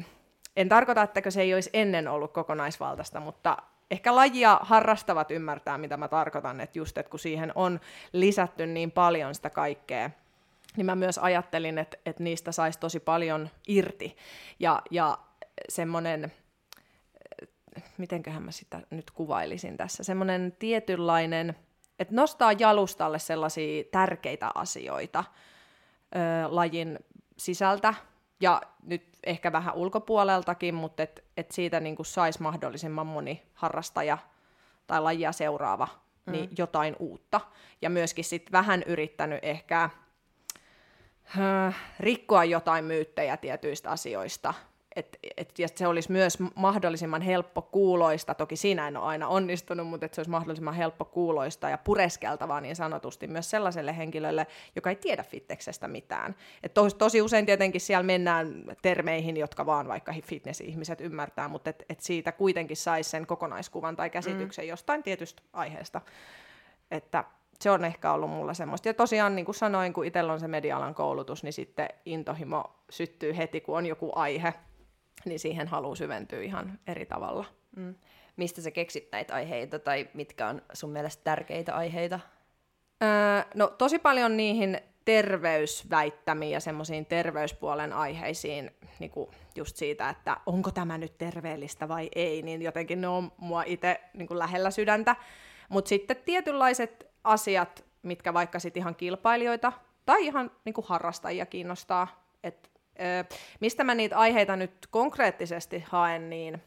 en tarkoita, että se ei olisi ennen ollut kokonaisvaltaista, mutta ehkä lajia harrastavat ymmärtää, mitä mä tarkoitan, että just, että kun siihen on lisätty niin paljon sitä kaikkea, niin mä myös ajattelin, että, että niistä saisi tosi paljon irti, ja, ja semmoinen mitenköhän mä sitä nyt kuvailisin tässä, semmoinen tietynlainen, että nostaa jalustalle sellaisia tärkeitä asioita ö, lajin sisältä ja nyt ehkä vähän ulkopuoleltakin, mutta et, et siitä niin saisi mahdollisimman moni harrastaja tai lajia seuraava niin mm. jotain uutta. Ja myöskin sit vähän yrittänyt ehkä ö, rikkoa jotain myyttejä tietyistä asioista, et, et, ja se olisi myös mahdollisimman helppo kuuloista, toki siinä en ole aina onnistunut, mutta että se olisi mahdollisimman helppo kuuloista ja pureskeltavaa niin sanotusti myös sellaiselle henkilölle, joka ei tiedä fitneksestä mitään. Et tos, tosi usein tietenkin siellä mennään termeihin, jotka vaan vaikka fitness-ihmiset ymmärtää, mutta et, et siitä kuitenkin saisi sen kokonaiskuvan tai käsityksen mm. jostain tietystä aiheesta. Että se on ehkä ollut mulla semmoista. Ja tosiaan, niin kuin sanoin, kun itsellä on se media koulutus, niin sitten intohimo syttyy heti, kun on joku aihe, niin siihen haluaa syventyä ihan eri tavalla. Mm. Mistä sä keksit näitä aiheita tai mitkä on sun mielestä tärkeitä aiheita? Öö, no tosi paljon niihin terveysväittämiin ja semmoisiin terveyspuolen aiheisiin, niin kuin just siitä, että onko tämä nyt terveellistä vai ei, niin jotenkin ne on mua itse niin kuin lähellä sydäntä. Mutta sitten tietynlaiset asiat, mitkä vaikka sitten ihan kilpailijoita tai ihan niin kuin harrastajia kiinnostaa, että mistä mä niitä aiheita nyt konkreettisesti haen, niin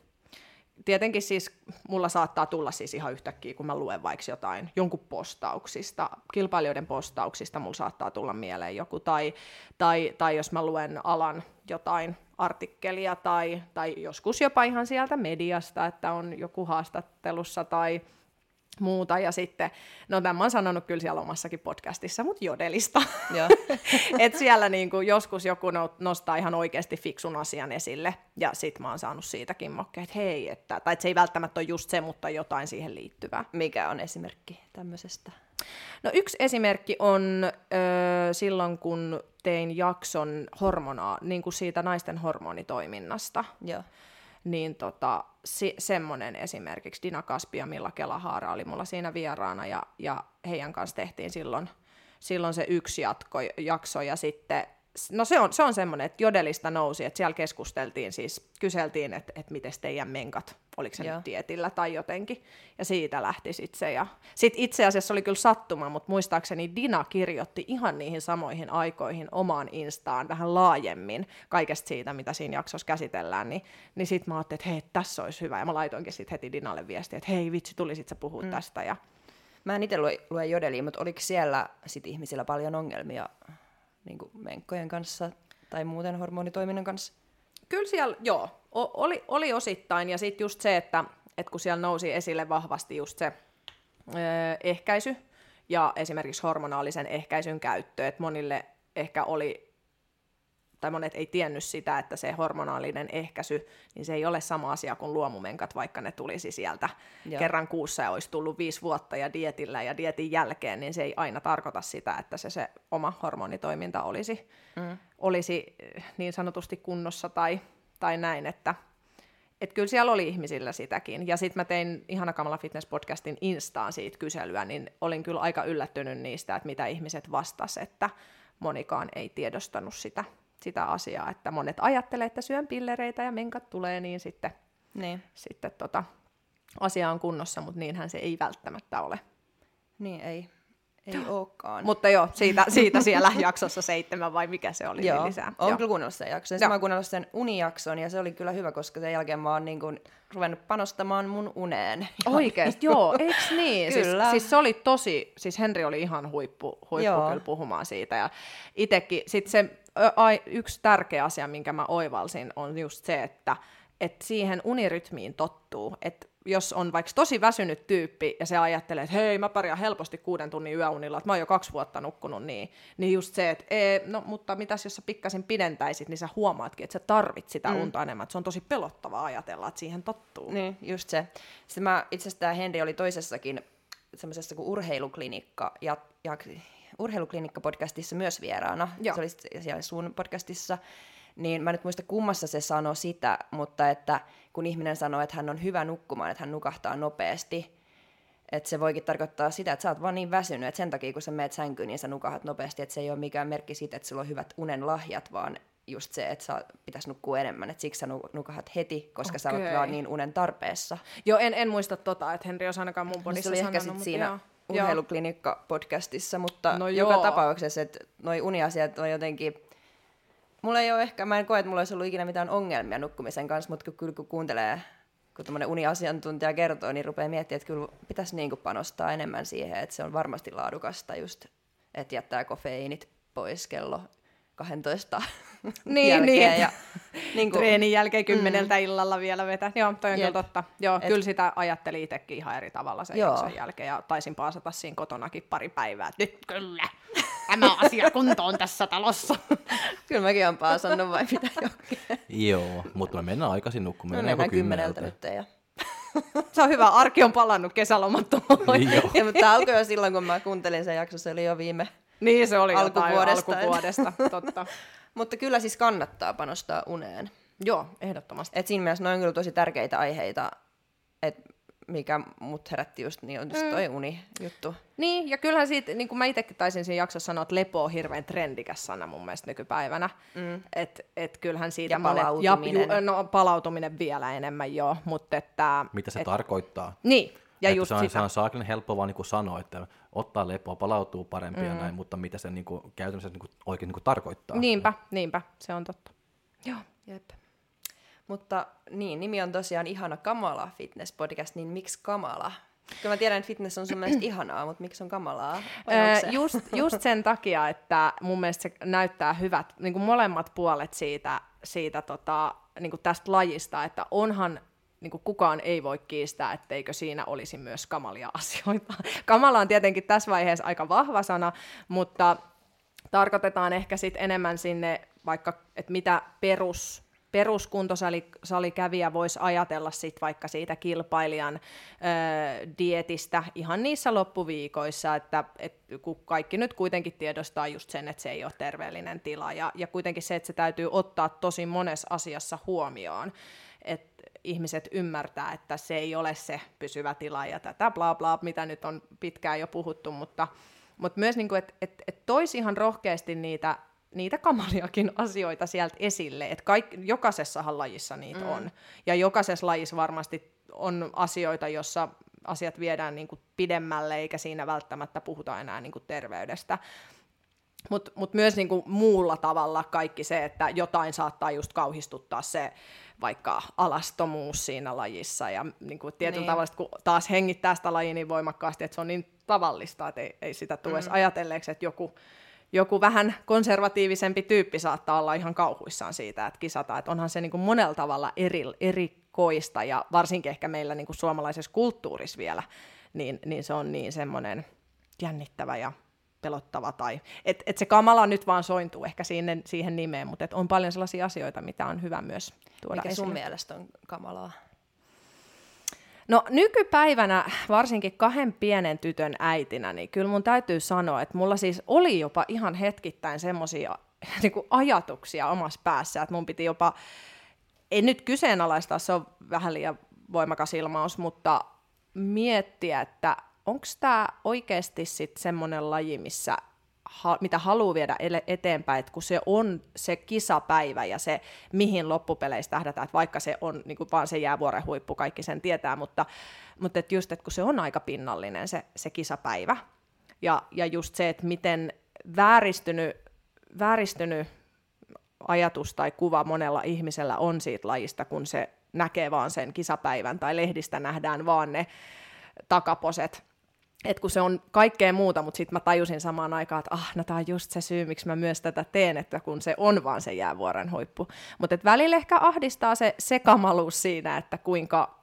tietenkin siis mulla saattaa tulla siis ihan yhtäkkiä, kun mä luen vaikka jotain jonkun postauksista, kilpailijoiden postauksista mulla saattaa tulla mieleen joku, tai, tai, tai jos mä luen alan jotain artikkelia, tai, tai joskus jopa ihan sieltä mediasta, että on joku haastattelussa, tai muuta. Ja sitten, no tämän mä oon sanonut kyllä siellä omassakin podcastissa, mutta jodelista. että siellä niin kuin joskus joku nostaa ihan oikeasti fiksun asian esille, ja sit mä oon saanut siitäkin mokkea, että hei, että, tai että se ei välttämättä ole just se, mutta jotain siihen liittyvää. Mikä on esimerkki tämmöisestä? No yksi esimerkki on ö, silloin, kun tein jakson hormonaa, niin kuin siitä naisten hormonitoiminnasta. Joo niin tota, se, semmoinen esimerkiksi Dina Kaspi ja Milla Kelahaara oli mulla siinä vieraana ja, ja heidän kanssa tehtiin silloin, silloin se yksi jatko, jakso ja sitten no se on, se on semmoinen, että jodelista nousi, että siellä keskusteltiin siis, kyseltiin, että, että miten teidän menkat, oliko se Joo. nyt tietillä tai jotenkin, ja siitä lähti sitten se. Ja sitten itse asiassa oli kyllä sattuma, mutta muistaakseni Dina kirjoitti ihan niihin samoihin aikoihin omaan Instaan vähän laajemmin kaikesta siitä, mitä siinä jaksossa käsitellään, niin, niin sitten mä ajattelin, että hei, tässä olisi hyvä, ja mä laitoinkin sitten heti Dinalle viestiä, että hei vitsi, tulisit sä puhua mm. tästä, ja Mä en itse lue, lue jodeliin, mutta oliko siellä sit ihmisillä paljon ongelmia niin kuin menkkojen kanssa tai muuten hormonitoiminnan kanssa? Kyllä siellä, joo, o- oli, oli osittain. Ja sitten just se, että, että kun siellä nousi esille vahvasti just se öö, ehkäisy ja esimerkiksi hormonaalisen ehkäisyn käyttö, että monille ehkä oli tai monet ei tiennyt sitä, että se hormonaalinen ehkäisy, niin se ei ole sama asia kuin luomumenkat, vaikka ne tulisi sieltä Joo. kerran kuussa ja olisi tullut viisi vuotta ja dietillä ja dietin jälkeen, niin se ei aina tarkoita sitä, että se, se oma hormonitoiminta olisi, mm. olisi eh, niin sanotusti kunnossa tai, tai näin, että et kyllä siellä oli ihmisillä sitäkin. Ja sitten mä tein Ihana Kamala Fitness-podcastin Instaan siitä kyselyä, niin olin kyllä aika yllättynyt niistä, että mitä ihmiset vastasivat, että monikaan ei tiedostanut sitä sitä asiaa, että monet ajattelee, että syön pillereitä ja menkat tulee, niin sitten, niin. sitten tota, asia on kunnossa, mutta niinhän se ei välttämättä ole. Niin ei, ei olekaan. Mutta joo, siitä, siitä siellä jaksossa seitsemän vai mikä se oli joo, lisää. Olen kyllä kuunnellut sen jakson. Mä oon kuunnellut sen unijakson ja se oli kyllä hyvä, koska sen jälkeen mä oon niin kuin ruvennut panostamaan mun uneen. Oikeesti, joo, eikö niin? Siis- kyllä. Siis, siis, se oli tosi, siis Henri oli ihan huippu, huippu kyllä puhumaan siitä ja itekin, sit se yksi tärkeä asia, minkä mä oivalsin, on just se, että, että siihen unirytmiin tottuu. Että jos on vaikka tosi väsynyt tyyppi ja se ajattelee, että hei, mä pärjään helposti kuuden tunnin yöunilla, että mä oon jo kaksi vuotta nukkunut niin, niin just se, että ee, no mutta mitäs jos sä pikkasin pidentäisit, niin sä huomaatkin, että sä tarvit sitä mm. unta enemmän, että se on tosi pelottavaa ajatella, että siihen tottuu. Niin, just se. Sitten mä, itse asiassa tämä Henri oli toisessakin semmoisessa kuin urheiluklinikka ja, ja urheiluklinikka-podcastissa myös vieraana. Joo. Se oli siellä sun podcastissa. Niin mä nyt muista kummassa se sanoi sitä, mutta että kun ihminen sanoo, että hän on hyvä nukkumaan, että hän nukahtaa nopeasti, että se voikin tarkoittaa sitä, että sä oot vaan niin väsynyt, että sen takia kun sä meet sänkyyn, niin sä nukahat nopeasti, että se ei ole mikään merkki siitä, että sulla on hyvät unen lahjat, vaan just se, että sä pitäisi nukkua enemmän, että siksi sä nukahat heti, koska okay. sä oot vaan niin unen tarpeessa. Joo, en, en muista tota, että Henri olisi ainakaan mun podissa no, se oli ehkä siinä joo urheiluklinikka-podcastissa, mutta no joka joo. tapauksessa, että noi uniasiat on jotenkin... Mulla ei ole ehkä, mä en koe, että mulla olisi ollut ikinä mitään ongelmia nukkumisen kanssa, mutta kyllä kun kuuntelee, kun tämmöinen uniasiantuntija kertoo, niin rupeaa miettimään, että kyllä pitäisi niin kuin panostaa enemmän siihen, että se on varmasti laadukasta just, että jättää kofeiinit pois kello 12 niin, jälkeen. Niin. Ja, niin kuin, Treenin jälkeen kymmeneltä mm. illalla vielä vetä. Joo, toi on kyllä totta. Joo, Et, kyllä sitä ajatteli itsekin ihan eri tavalla sen Joo. jälkeen. Ja taisin paasata siinä kotonakin pari päivää. Nyt kyllä, tämä asia kuntoon tässä talossa. kyllä mäkin olen paasannut vai mitä jokin. Joo, mutta me mennään aikaisin nukkumaan. No, mennään kymmeneltä nyt. Ja... Se on hyvä, arki on palannut kesälomat ja, mutta alkoi jo silloin, kun mä kuuntelin sen jakson, se oli jo viime niin, se oli alkuvuodesta. alkuvuodesta, totta. Mutta kyllä siis kannattaa panostaa uneen. Joo, ehdottomasti. Et siinä mielessä ne on kyllä tosi tärkeitä aiheita, että mikä mut herätti just, niin on just Mm. toi uni-juttu. Niin, ja kyllähän siitä, niin kuin mä itsekin taisin siinä jaksossa sanoa, että lepo on hirveän trendikäs sana mun mielestä nykypäivänä. Mm. Että et kyllähän siitä Ja monet- palautuminen. Ja, ju, no, palautuminen vielä enemmän joo, mutta että... Mitä se et, tarkoittaa? Niin, ja että just se on, sitä. se on saaklin helppo vaan niin kuin sanoa, että ottaa lepoa, palautuu parempi mm. ja näin, mutta mitä se niin kuin, käytännössä niin kuin, oikein niin kuin tarkoittaa. Niinpä, niinpä, se on totta. Joo. Jep. Mutta niin, nimi on tosiaan Ihana Kamala Fitness Podcast, niin miksi Kamala? Kyllä mä tiedän, että fitness on sun mielestä ihanaa, mutta miksi on kamalaa? Öö, se? just, just sen takia, että mun mielestä se näyttää hyvät, niin kuin molemmat puolet siitä, siitä tota, niin kuin tästä lajista, että onhan niin kuin kukaan ei voi kiistää, etteikö siinä olisi myös kamalia asioita. Kamala on tietenkin tässä vaiheessa aika vahva sana, mutta tarkoitetaan ehkä sit enemmän sinne vaikka, että mitä perus, peruskuntosalikävijä voisi ajatella sit vaikka siitä kilpailijan ö, dietistä ihan niissä loppuviikoissa, että et, kun kaikki nyt kuitenkin tiedostaa just sen, että se ei ole terveellinen tila ja, ja kuitenkin se, että se täytyy ottaa tosi monessa asiassa huomioon, että ihmiset ymmärtää, että se ei ole se pysyvä tila ja tätä bla bla, mitä nyt on pitkään jo puhuttu, mutta, mutta myös niin kuin, että et, et toisi ihan rohkeasti niitä niitä kamaliakin asioita sieltä esille, että kaik, jokaisessahan lajissa niitä mm. on. Ja jokaisessa lajissa varmasti on asioita, jossa asiat viedään niin kuin pidemmälle, eikä siinä välttämättä puhuta enää niin kuin terveydestä. Mutta mut myös niin kuin muulla tavalla kaikki se, että jotain saattaa just kauhistuttaa se vaikka alastomuus siinä lajissa. Ja niin kuin tietyllä Niin. tavalla, kun taas hengittää sitä lajia niin voimakkaasti, että se on niin tavallista, että ei, ei sitä tule mm. ajatelleeksi, että joku joku vähän konservatiivisempi tyyppi saattaa olla ihan kauhuissaan siitä, että kisataan. Että onhan se niin kuin monella tavalla eri, erikoista ja varsinkin ehkä meillä niin kuin suomalaisessa kulttuurissa vielä, niin, niin se on niin semmoinen jännittävä ja pelottava. Tai, et, et se kamala nyt vaan sointuu ehkä siihen, siihen nimeen, mutta et on paljon sellaisia asioita, mitä on hyvä myös tuoda Mikä esille. sun mielestä on kamalaa? No nykypäivänä, varsinkin kahden pienen tytön äitinä, niin kyllä mun täytyy sanoa, että mulla siis oli jopa ihan hetkittäin semmoisia niin ajatuksia omassa päässä, että mun piti jopa, en nyt kyseenalaistaa, se on vähän liian voimakas ilmaus, mutta miettiä, että onko tämä oikeasti sitten semmoinen laji, missä ha, mitä haluaa viedä eteenpäin, että kun se on se kisapäivä ja se, mihin loppupeleissä tähdätään, että vaikka se on niin vaan se jäävuoren huippu, kaikki sen tietää, mutta, mutta et just, että kun se on aika pinnallinen se, se kisapäivä, ja, ja just se, että miten vääristynyt, vääristynyt ajatus tai kuva monella ihmisellä on siitä lajista, kun se näkee vaan sen kisapäivän tai lehdistä nähdään vaan ne takaposet, että kun se on kaikkea muuta, mutta sitten mä tajusin samaan aikaan, että ah, no tämä on just se syy, miksi mä myös tätä teen, että kun se on vaan se jäävuoren huippu. Mutta välillä ehkä ahdistaa se sekamaluus siinä, että kuinka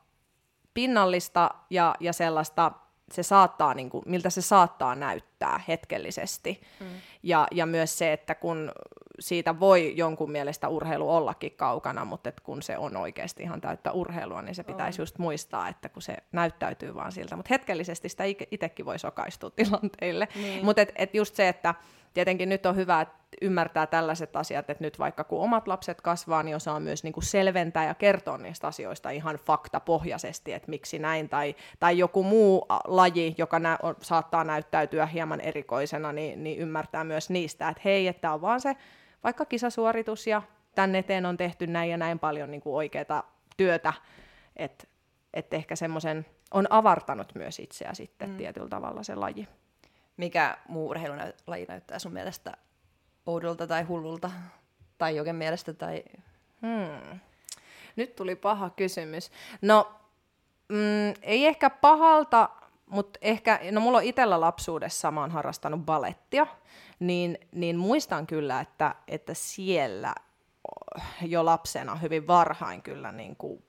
pinnallista ja, ja sellaista se saattaa, niin kuin, miltä se saattaa näyttää hetkellisesti. Mm. Ja, ja myös se, että kun siitä voi jonkun mielestä urheilu ollakin kaukana, mutta et kun se on oikeasti ihan täyttä urheilua, niin se pitäisi just muistaa, että kun se näyttäytyy vaan siltä. Mutta hetkellisesti sitä itsekin voi sokaistua tilanteille. Niin. Mutta et, et just se, että tietenkin nyt on hyvä, että ymmärtää tällaiset asiat, että nyt vaikka kun omat lapset kasvaa, niin osaa myös niin kuin selventää ja kertoa niistä asioista ihan faktapohjaisesti, että miksi näin, tai, tai joku muu laji, joka nä- on, saattaa näyttäytyä hieman erikoisena, niin, niin ymmärtää myös niistä, että hei, että on vaan se vaikka kisasuoritus, ja tänne eteen on tehty näin ja näin paljon niin kuin oikeaa työtä, että et ehkä semmoisen on avartanut myös itseä sitten mm. tietyllä tavalla se laji. Mikä muu urheilulaji näyttää sun mielestä oudolta tai hullulta? Tai joken mielestä? Tai... Hmm. Nyt tuli paha kysymys. No, mm, ei ehkä pahalta, mutta ehkä, no mulla on itsellä lapsuudessa, mä oon harrastanut balettia, niin, niin muistan kyllä, että, että siellä jo lapsena hyvin varhain kyllä niin kuin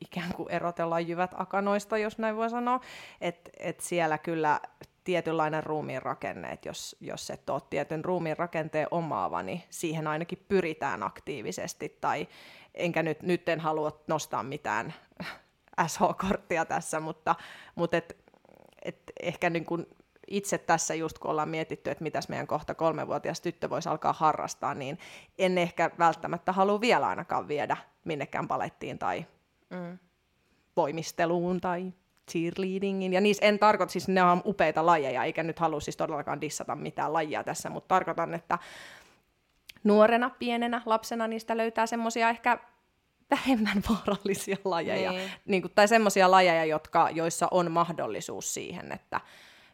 ikään kuin erotellaan jyvät akanoista, jos näin voi sanoa, että et siellä kyllä tietynlainen ruumiin rakenne, että jos, jos et ole tietyn ruumiin rakenteen omaava, niin siihen ainakin pyritään aktiivisesti, tai enkä nyt, nyt en halua nostaa mitään SH-korttia tässä, mutta, mutta et, et ehkä niin kuin itse tässä just kun ollaan mietitty, että mitäs meidän kohta kolmevuotias tyttö voisi alkaa harrastaa, niin en ehkä välttämättä halua vielä ainakaan viedä minnekään palettiin tai mm. voimisteluun tai cheerleadingin, ja niissä en tarkoita, siis ne on upeita lajeja, eikä nyt halua siis todellakaan dissata mitään lajia tässä, mutta tarkoitan, että nuorena, pienenä lapsena niistä löytää semmoisia ehkä vähemmän vaarallisia lajeja, niin. Niin kuin, tai semmoisia lajeja, jotka, joissa on mahdollisuus siihen, että,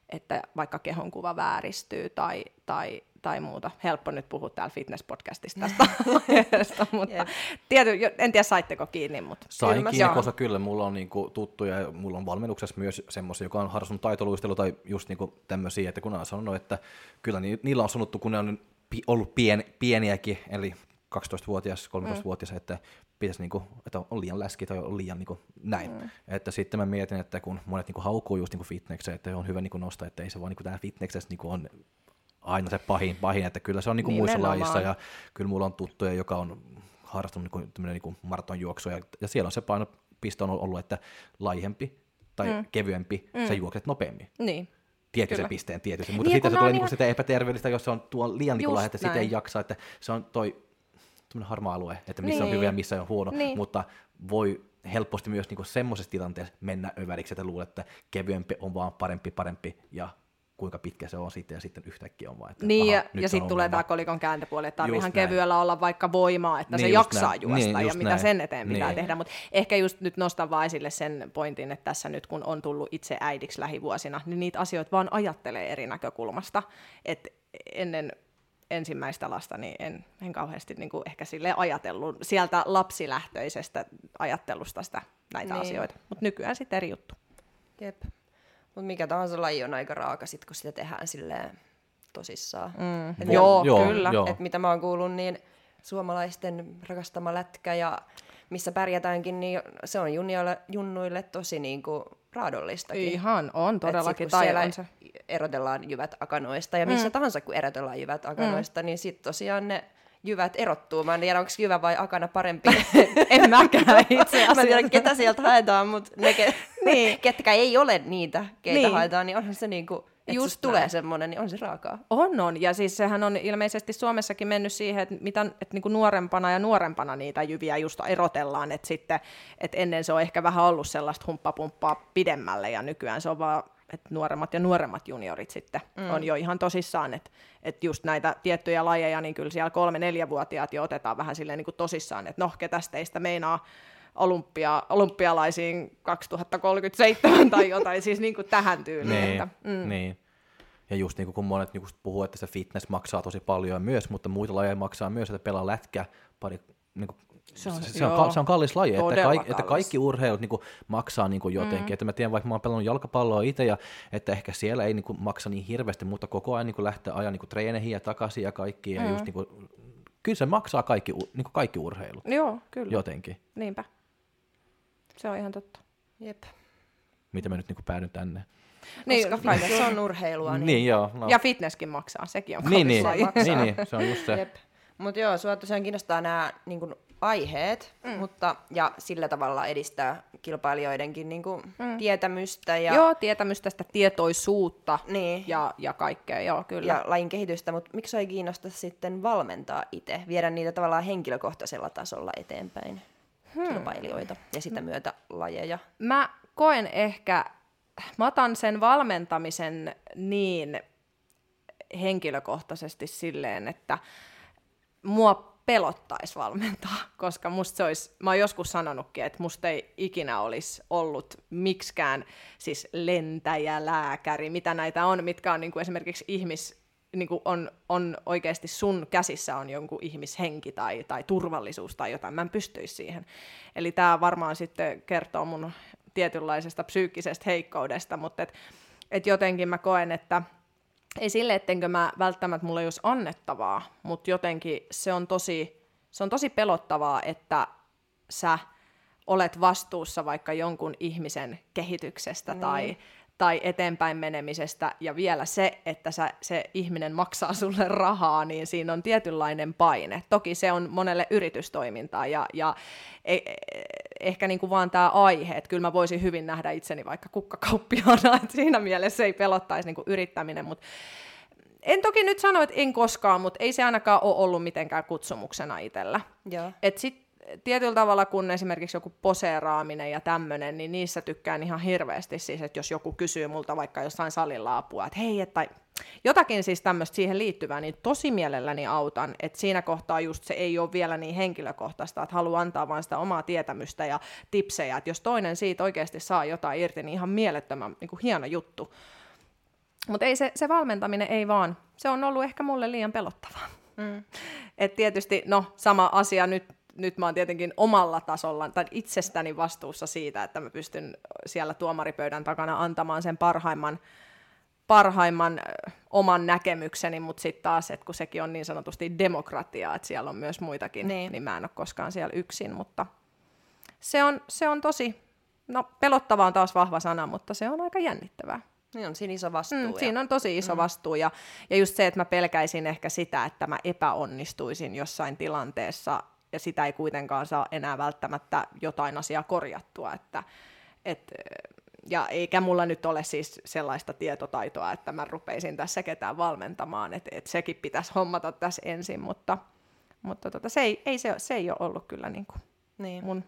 että vaikka kehonkuva vääristyy tai, tai, tai muuta. Helppo nyt puhua täällä fitness-podcastista tästä aiheesta, mutta tiety, en tiedä saitteko kiinni. Mutta Sain kiinni, joo. koska kyllä mulla on niinku tuttuja ja mulla on valmennuksessa myös semmoisia, joka on harrastunut taitoluistelu tai just niinku tämmöisiä, että kun on sanonut, että kyllä niillä on sanottu, kun ne on ollut pien, pieniäkin, eli 12-vuotias, 13-vuotias, mm. että pitäisi niinku, että on liian läski tai on liian niinku, näin. Mm. Että sitten mä mietin, että kun monet niinku haukkuu just niinku fitnekseen, että on hyvä niinku nostaa, että ei se vaan niinku tämä fitneksessä niinku on aina se pahin, pahin, että kyllä se on niinku muissa lajissa ja kyllä mulla on tuttuja, joka on harrastunut niinku, niinku maratonjuoksua ja, ja siellä on se painopiste on ollut, että laihempi tai mm. kevyempi, mm. sä juokset nopeammin. Niin tietyn se pisteen tietysti, mutta niin, sitten se tulee niinku ihan... sitä epäterveellistä, jos se on tuo liian niinku lähetä, sitä ei jaksa, että se on toi harmaa alue, että missä niin. on hyvä ja missä on huono, niin. mutta voi helposti myös niinku semmoisessa tilanteessa mennä överiksi, että luulet, että kevyempi on vaan parempi, parempi ja kuinka pitkä se on sitten, ja sitten yhtäkkiä on vaan, että Niin, aha, ja, ja sitten tulee tämä kolikon kääntöpuoli, että tarvii ihan kevyellä olla vaikka voimaa, että niin, se jaksaa näin. juosta, niin, ja mitä näin. sen eteen pitää niin. tehdä, mutta ehkä just nyt nostan vaan esille sen pointin, että tässä nyt kun on tullut itse äidiksi lähivuosina, niin niitä asioita vaan ajattelee eri näkökulmasta, että ennen ensimmäistä lasta, niin en, en kauheasti niin kuin ehkä sille ajatellut sieltä lapsilähtöisestä ajattelusta sitä, näitä niin. asioita. Mutta nykyään sitten eri juttu. Jep. Mutta mikä tahansa laji on aika raaka, sit, kun sitä tehdään silleen tosissaan. Mm. Et joo, joo, kyllä. Joo. Et mitä mä oon kuullut, niin suomalaisten rakastama lätkä ja missä pärjätäänkin, niin se on junnuille, junnuille tosi niin kuin raadollistakin. Ihan, on todellakin. Tai on se. erotellaan jyvät akanoista, ja missä mm. tahansa kun erotellaan jyvät mm. akanoista, mm. niin sitten tosiaan ne jyvät erottuu. Mä en tiedä, onko jyvä vai akana parempi. en mäkään itse asiassa. Mä en tiedä, ketä sieltä haetaan, mutta ne, ke- niin. ketkä ei ole niitä, keitä niin. haetaan, niin onhan se niinku Just tulee semmoinen, niin on se raakaa. On, on. Ja siis sehän on ilmeisesti Suomessakin mennyt siihen, että, mitä, että niin kuin nuorempana ja nuorempana niitä jyviä just erotellaan. Että, sitten, että ennen se on ehkä vähän ollut sellaista humppapumppaa pidemmälle ja nykyään se on vaan että nuoremmat ja nuoremmat juniorit sitten mm. on jo ihan tosissaan, että, että just näitä tiettyjä lajeja, niin kyllä siellä kolme-neljävuotiaat jo otetaan vähän silleen niin kuin tosissaan, että no, ketäs teistä meinaa olympia, olympialaisiin 2037 tai jotain, siis niin kuin tähän tyyliin. Niin, että, mm. niin. Ja just niin kuin kun monet niin puhuu, että se fitness maksaa tosi paljon myös, mutta muita lajeja maksaa myös, että pelaa lätkä pari niin kuin se on, se, on, se on kallis laji, että, kallis. että kaikki urheilut niin kuin, maksaa niin kuin jotenkin. Mm. Että mä tiedän, vaikka mä oon pelannut jalkapalloa itse, ja että ehkä siellä ei niin kuin, maksa niin hirveästi, mutta koko ajan niin kuin, lähtee ajan niin kuin, treeneihin ja takaisin ja kaikki. Ja mm. just, niin kuin, kyllä se maksaa kaikki, niin kuin kaikki urheilut. Joo, kyllä. Jotenkin. Niinpä. Se on ihan totta. Jep. Mitä mä nyt niin päädyn tänne? Niin, Koska fitness on urheilua. Niin, niin joo. No. Ja fitnesskin maksaa, sekin on niin, niin, niin, niin, se on just se. Mutta joo, sua tosiaan kiinnostaa nämä niin kun, aiheet, mm. mutta, ja sillä tavalla edistää kilpailijoidenkin niin kuin, mm. tietämystä. Ja... Joo, tietämystä, sitä tietoisuutta niin. ja, ja kaikkea, joo, kyllä. Ja lajin kehitystä, mutta miksi ei kiinnosta sitten valmentaa itse, viedä niitä tavallaan henkilökohtaisella tasolla eteenpäin hmm. kilpailijoita ja sitä myötä lajeja? Mä koen ehkä, mä otan sen valmentamisen niin henkilökohtaisesti silleen, että mua pelottaisi valmentaa, koska musta se olisi, mä oon joskus sanonutkin, että musta ei ikinä olisi ollut miksikään siis lentäjä, lääkäri, mitä näitä on, mitkä on niin kuin esimerkiksi ihmis, niin kuin on, on oikeasti sun käsissä on jonkun ihmishenki tai, tai turvallisuus tai jotain, mä en pystyisi siihen. Eli tämä varmaan sitten kertoo mun tietynlaisesta psyykkisestä heikkoudesta, mutta et, et jotenkin mä koen, että ei sille, ettenkö mä välttämättä mulle ei olisi annettavaa, mutta jotenkin se on tosi, se on tosi pelottavaa, että sä olet vastuussa vaikka jonkun ihmisen kehityksestä niin. tai, tai eteenpäin menemisestä, ja vielä se, että sä, se ihminen maksaa sulle rahaa, niin siinä on tietynlainen paine. Toki se on monelle yritystoimintaa, ja, ja e, e, ehkä niin kuin vaan tämä aihe, että kyllä mä voisin hyvin nähdä itseni vaikka kukkakauppiaana, että siinä mielessä ei pelottaisi niin kuin yrittäminen, mutta en toki nyt sano, että en koskaan, mutta ei se ainakaan ole ollut mitenkään kutsumuksena itsellä. Et sit, tietyllä tavalla kun esimerkiksi joku poseeraaminen ja tämmöinen, niin niissä tykkään ihan hirveästi siis, että jos joku kysyy multa vaikka jossain salilla apua, että hei, että jotakin siis tämmöistä siihen liittyvää, niin tosi mielelläni autan, että siinä kohtaa just se ei ole vielä niin henkilökohtaista, että haluaa antaa vain sitä omaa tietämystä ja tipsejä, että jos toinen siitä oikeasti saa jotain irti, niin ihan mielettömän niin kuin hieno juttu. Mutta ei se, se valmentaminen ei vaan, se on ollut ehkä mulle liian pelottavaa. Mm. Et tietysti, no sama asia nyt, nyt mä oon tietenkin omalla tasolla, tai itsestäni vastuussa siitä, että mä pystyn siellä tuomaripöydän takana antamaan sen parhaimman, parhaimman oman näkemykseni, mutta sitten taas, että kun sekin on niin sanotusti demokratiaa, että siellä on myös muitakin, niin, niin mä en ole koskaan siellä yksin, mutta se on, se on tosi, no pelottava on taas vahva sana, mutta se on aika jännittävää. Niin on siinä iso vastuu. Mm, ja... Siinä on tosi iso mm. vastuu ja, ja just se, että mä pelkäisin ehkä sitä, että mä epäonnistuisin jossain tilanteessa ja sitä ei kuitenkaan saa enää välttämättä jotain asiaa korjattua, että et, ja eikä mulla nyt ole siis sellaista tietotaitoa, että mä rupeisin tässä ketään valmentamaan, että et sekin pitäisi hommata tässä ensin, mutta, mutta tota, se, ei, ei se, se ei ole ollut kyllä niin kuin niin. mun...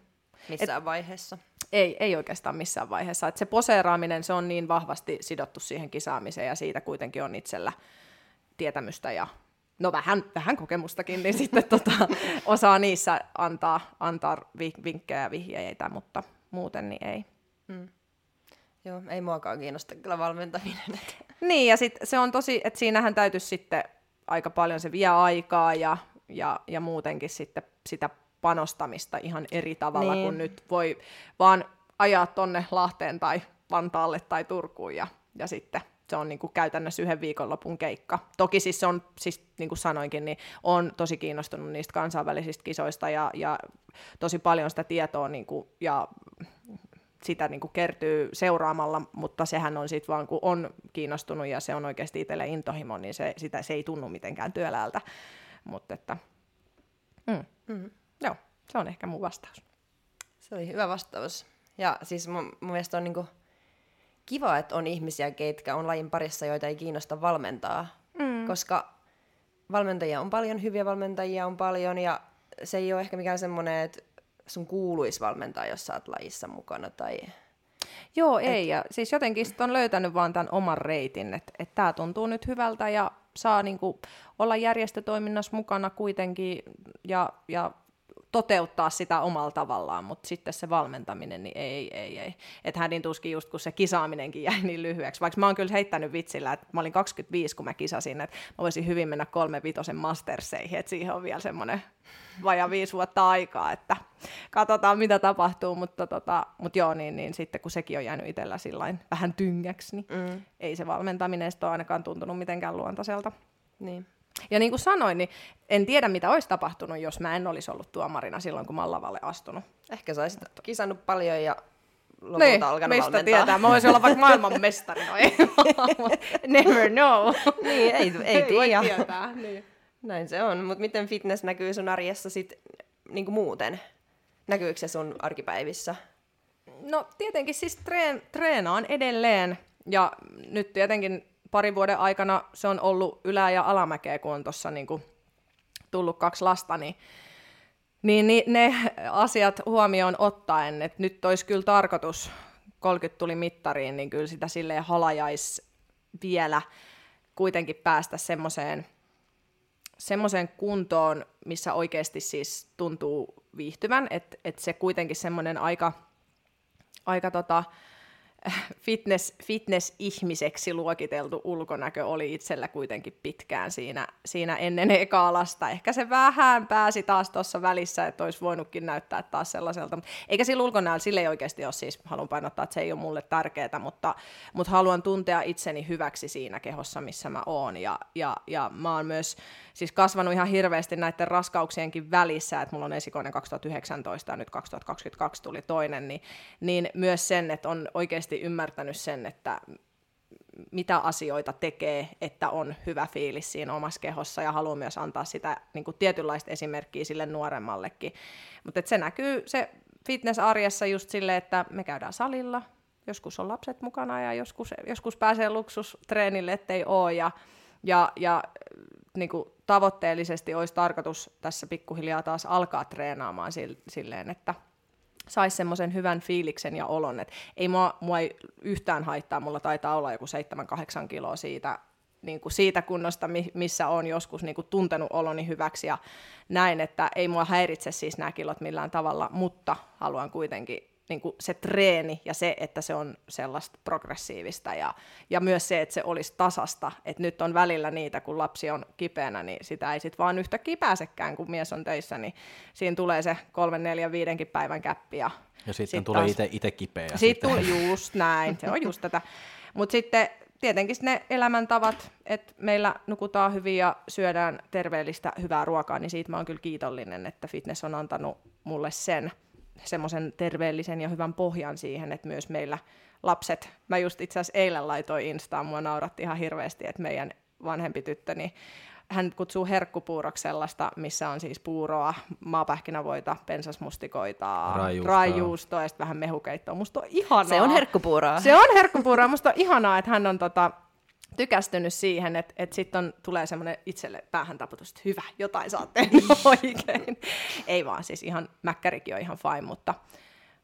Missään et, vaiheessa. Ei, ei oikeastaan missään vaiheessa. Et se poseeraaminen se on niin vahvasti sidottu siihen kisaamiseen ja siitä kuitenkin on itsellä tietämystä ja no vähän, vähän kokemustakin, niin sitten tota, osaa niissä antaa, antaa vinkkejä ja vihjeitä, mutta muuten niin ei. Hmm. Joo, ei muakaan kiinnosta kyllä valmentaminen. Niin, ja sit se on tosi, että siinähän täytyisi sitten aika paljon se vie aikaa ja, ja, ja muutenkin sitten sitä panostamista ihan eri tavalla niin. kuin nyt voi vaan ajaa tonne Lahteen tai Vantaalle tai Turkuun ja, ja sitten se on niin kuin käytännössä yhden viikonlopun keikka. Toki siis se on, siis niin kuin sanoinkin, niin on tosi kiinnostunut niistä kansainvälisistä kisoista ja, ja tosi paljon sitä tietoa niin kuin, ja sitä niin kuin kertyy seuraamalla, mutta sehän on sitten vaan, kun on kiinnostunut ja se on oikeasti itselle intohimo, niin se, sitä, se ei tunnu mitenkään työläältä. Mutta että, mm. Mm. Joo, se on ehkä mun vastaus. Se oli hyvä vastaus. Ja siis mun, mun mielestä on niinku kiva, että on ihmisiä, ketkä on lajin parissa, joita ei kiinnosta valmentaa. Mm. Koska valmentajia on paljon, hyviä valmentajia on paljon, ja se ei ole ehkä mikään semmoinen, että sun kuuluisi valmentaa, jos sä oot lajissa mukana. Tai... Joo, ei. Et... Ja siis jotenkin sit on löytänyt vaan tämän oman reitin, että et tämä tuntuu nyt hyvältä ja saa niinku olla järjestötoiminnassa mukana kuitenkin ja, ja toteuttaa sitä omalla tavallaan, mutta sitten se valmentaminen, niin ei, ei, ei. Että hädin tuskin just, kun se kisaaminenkin jäi niin lyhyeksi. Vaikka mä oon kyllä heittänyt vitsillä, että mä olin 25, kun mä kisasin, että mä voisin hyvin mennä kolme vitosen masterseihin, että siihen on vielä semmoinen vaja viisi vuotta aikaa, että katsotaan mitä tapahtuu, mutta, tota, mutta joo, niin, niin sitten kun sekin on jäänyt itsellä sillain vähän tyngäksi, niin mm. ei se valmentaminen ole ainakaan tuntunut mitenkään luontaiselta. Niin. Ja niin kuin sanoin, niin en tiedä mitä olisi tapahtunut, jos mä en olisi ollut tuomarina silloin, kun mä olen lavalle astunut. Ehkä sä olisit kisannut paljon ja lopulta niin, alkanut meistä valmentaa. tietää. Mä voisin olla vaikka maailman mestari. No ei, never know. niin, ei, ei, ei tiedä. Tietää, niin. Näin se on. Mutta miten fitness näkyy sun arjessa sit niin muuten? Näkyykö se sun arkipäivissä? No tietenkin siis treen, treenaan edelleen. Ja nyt tietenkin parin vuoden aikana se on ollut ylä- ja alamäkeä, kun on tuossa niin tullut kaksi lasta, niin, niin, niin ne asiat huomioon ottaen, että nyt olisi kyllä tarkoitus, 30 tuli mittariin, niin kyllä sitä silleen halajais vielä kuitenkin päästä semmoiseen semmoiseen kuntoon, missä oikeasti siis tuntuu viihtyvän, että et se kuitenkin semmoinen aika, aika tota, fitness, fitness-ihmiseksi luokiteltu ulkonäkö oli itsellä kuitenkin pitkään siinä, siinä ennen ekaa lasta. Ehkä se vähän pääsi taas tuossa välissä, että olisi voinutkin näyttää taas sellaiselta. Eikä sillä ulkonäöllä, sille ei oikeasti ole siis, haluan painottaa, että se ei ole mulle tärkeää, mutta, mutta haluan tuntea itseni hyväksi siinä kehossa, missä mä oon. Ja, ja, ja mä oon myös siis kasvanut ihan hirveästi näiden raskauksienkin välissä, että mulla on esikoinen 2019 ja nyt 2022 tuli toinen, niin, niin myös sen, että on oikeasti ymmärtänyt sen, että mitä asioita tekee, että on hyvä fiilis siinä omassa kehossa ja haluaa myös antaa sitä niin kuin tietynlaista esimerkkiä sille nuoremmallekin. Mutta se näkyy se fitness-arjessa just silleen, että me käydään salilla, joskus on lapset mukana ja joskus, joskus pääsee luksustreenille, ettei ole ja, ja, ja niin kuin tavoitteellisesti olisi tarkoitus tässä pikkuhiljaa taas alkaa treenaamaan silleen, että saisi semmoisen hyvän fiiliksen ja olon, että ei mua, mua ei yhtään haittaa, mulla taitaa olla joku 7-8 kiloa siitä, niin kuin siitä kunnosta, missä on joskus niin kuin tuntenut oloni hyväksi ja näin, että ei mua häiritse siis nämä kilot millään tavalla, mutta haluan kuitenkin niin kuin se treeni ja se, että se on sellaista progressiivista ja, ja myös se, että se olisi tasasta, että nyt on välillä niitä, kun lapsi on kipeänä, niin sitä ei sitten vaan yhtäkkiä pääsekään, kun mies on töissä, niin siinä tulee se kolmen, neljän, viidenkin päivän käppi. Ja, ja sitten sit tulee itse kipeä. Sitten sitten tulee just näin, se on just tätä. Mutta sitten tietenkin ne elämäntavat, että meillä nukutaan hyvin ja syödään terveellistä, hyvää ruokaa, niin siitä mä oon kyllä kiitollinen, että fitness on antanut mulle sen semmoisen terveellisen ja hyvän pohjan siihen, että myös meillä lapset, mä just itse asiassa eilen laitoin Instaan, mua nauratti ihan hirveästi, että meidän vanhempi tyttöni, hän kutsuu herkkupuuroksi sellaista, missä on siis puuroa, maapähkinävoita, pensasmustikoita, raijuustoa, raijuustoa ja sitten vähän mehukeittoa. Musta on ihanaa. Se on herkkupuuroa. Se on herkkupuuroa. Musta on ihanaa, että hän on tota, tykästynyt siihen, että, että sitten tulee semmoinen itselle päähän taputus, että hyvä, jotain saa tehdä oikein. Ei vaan, siis ihan mäkkärikin on ihan fine, mutta,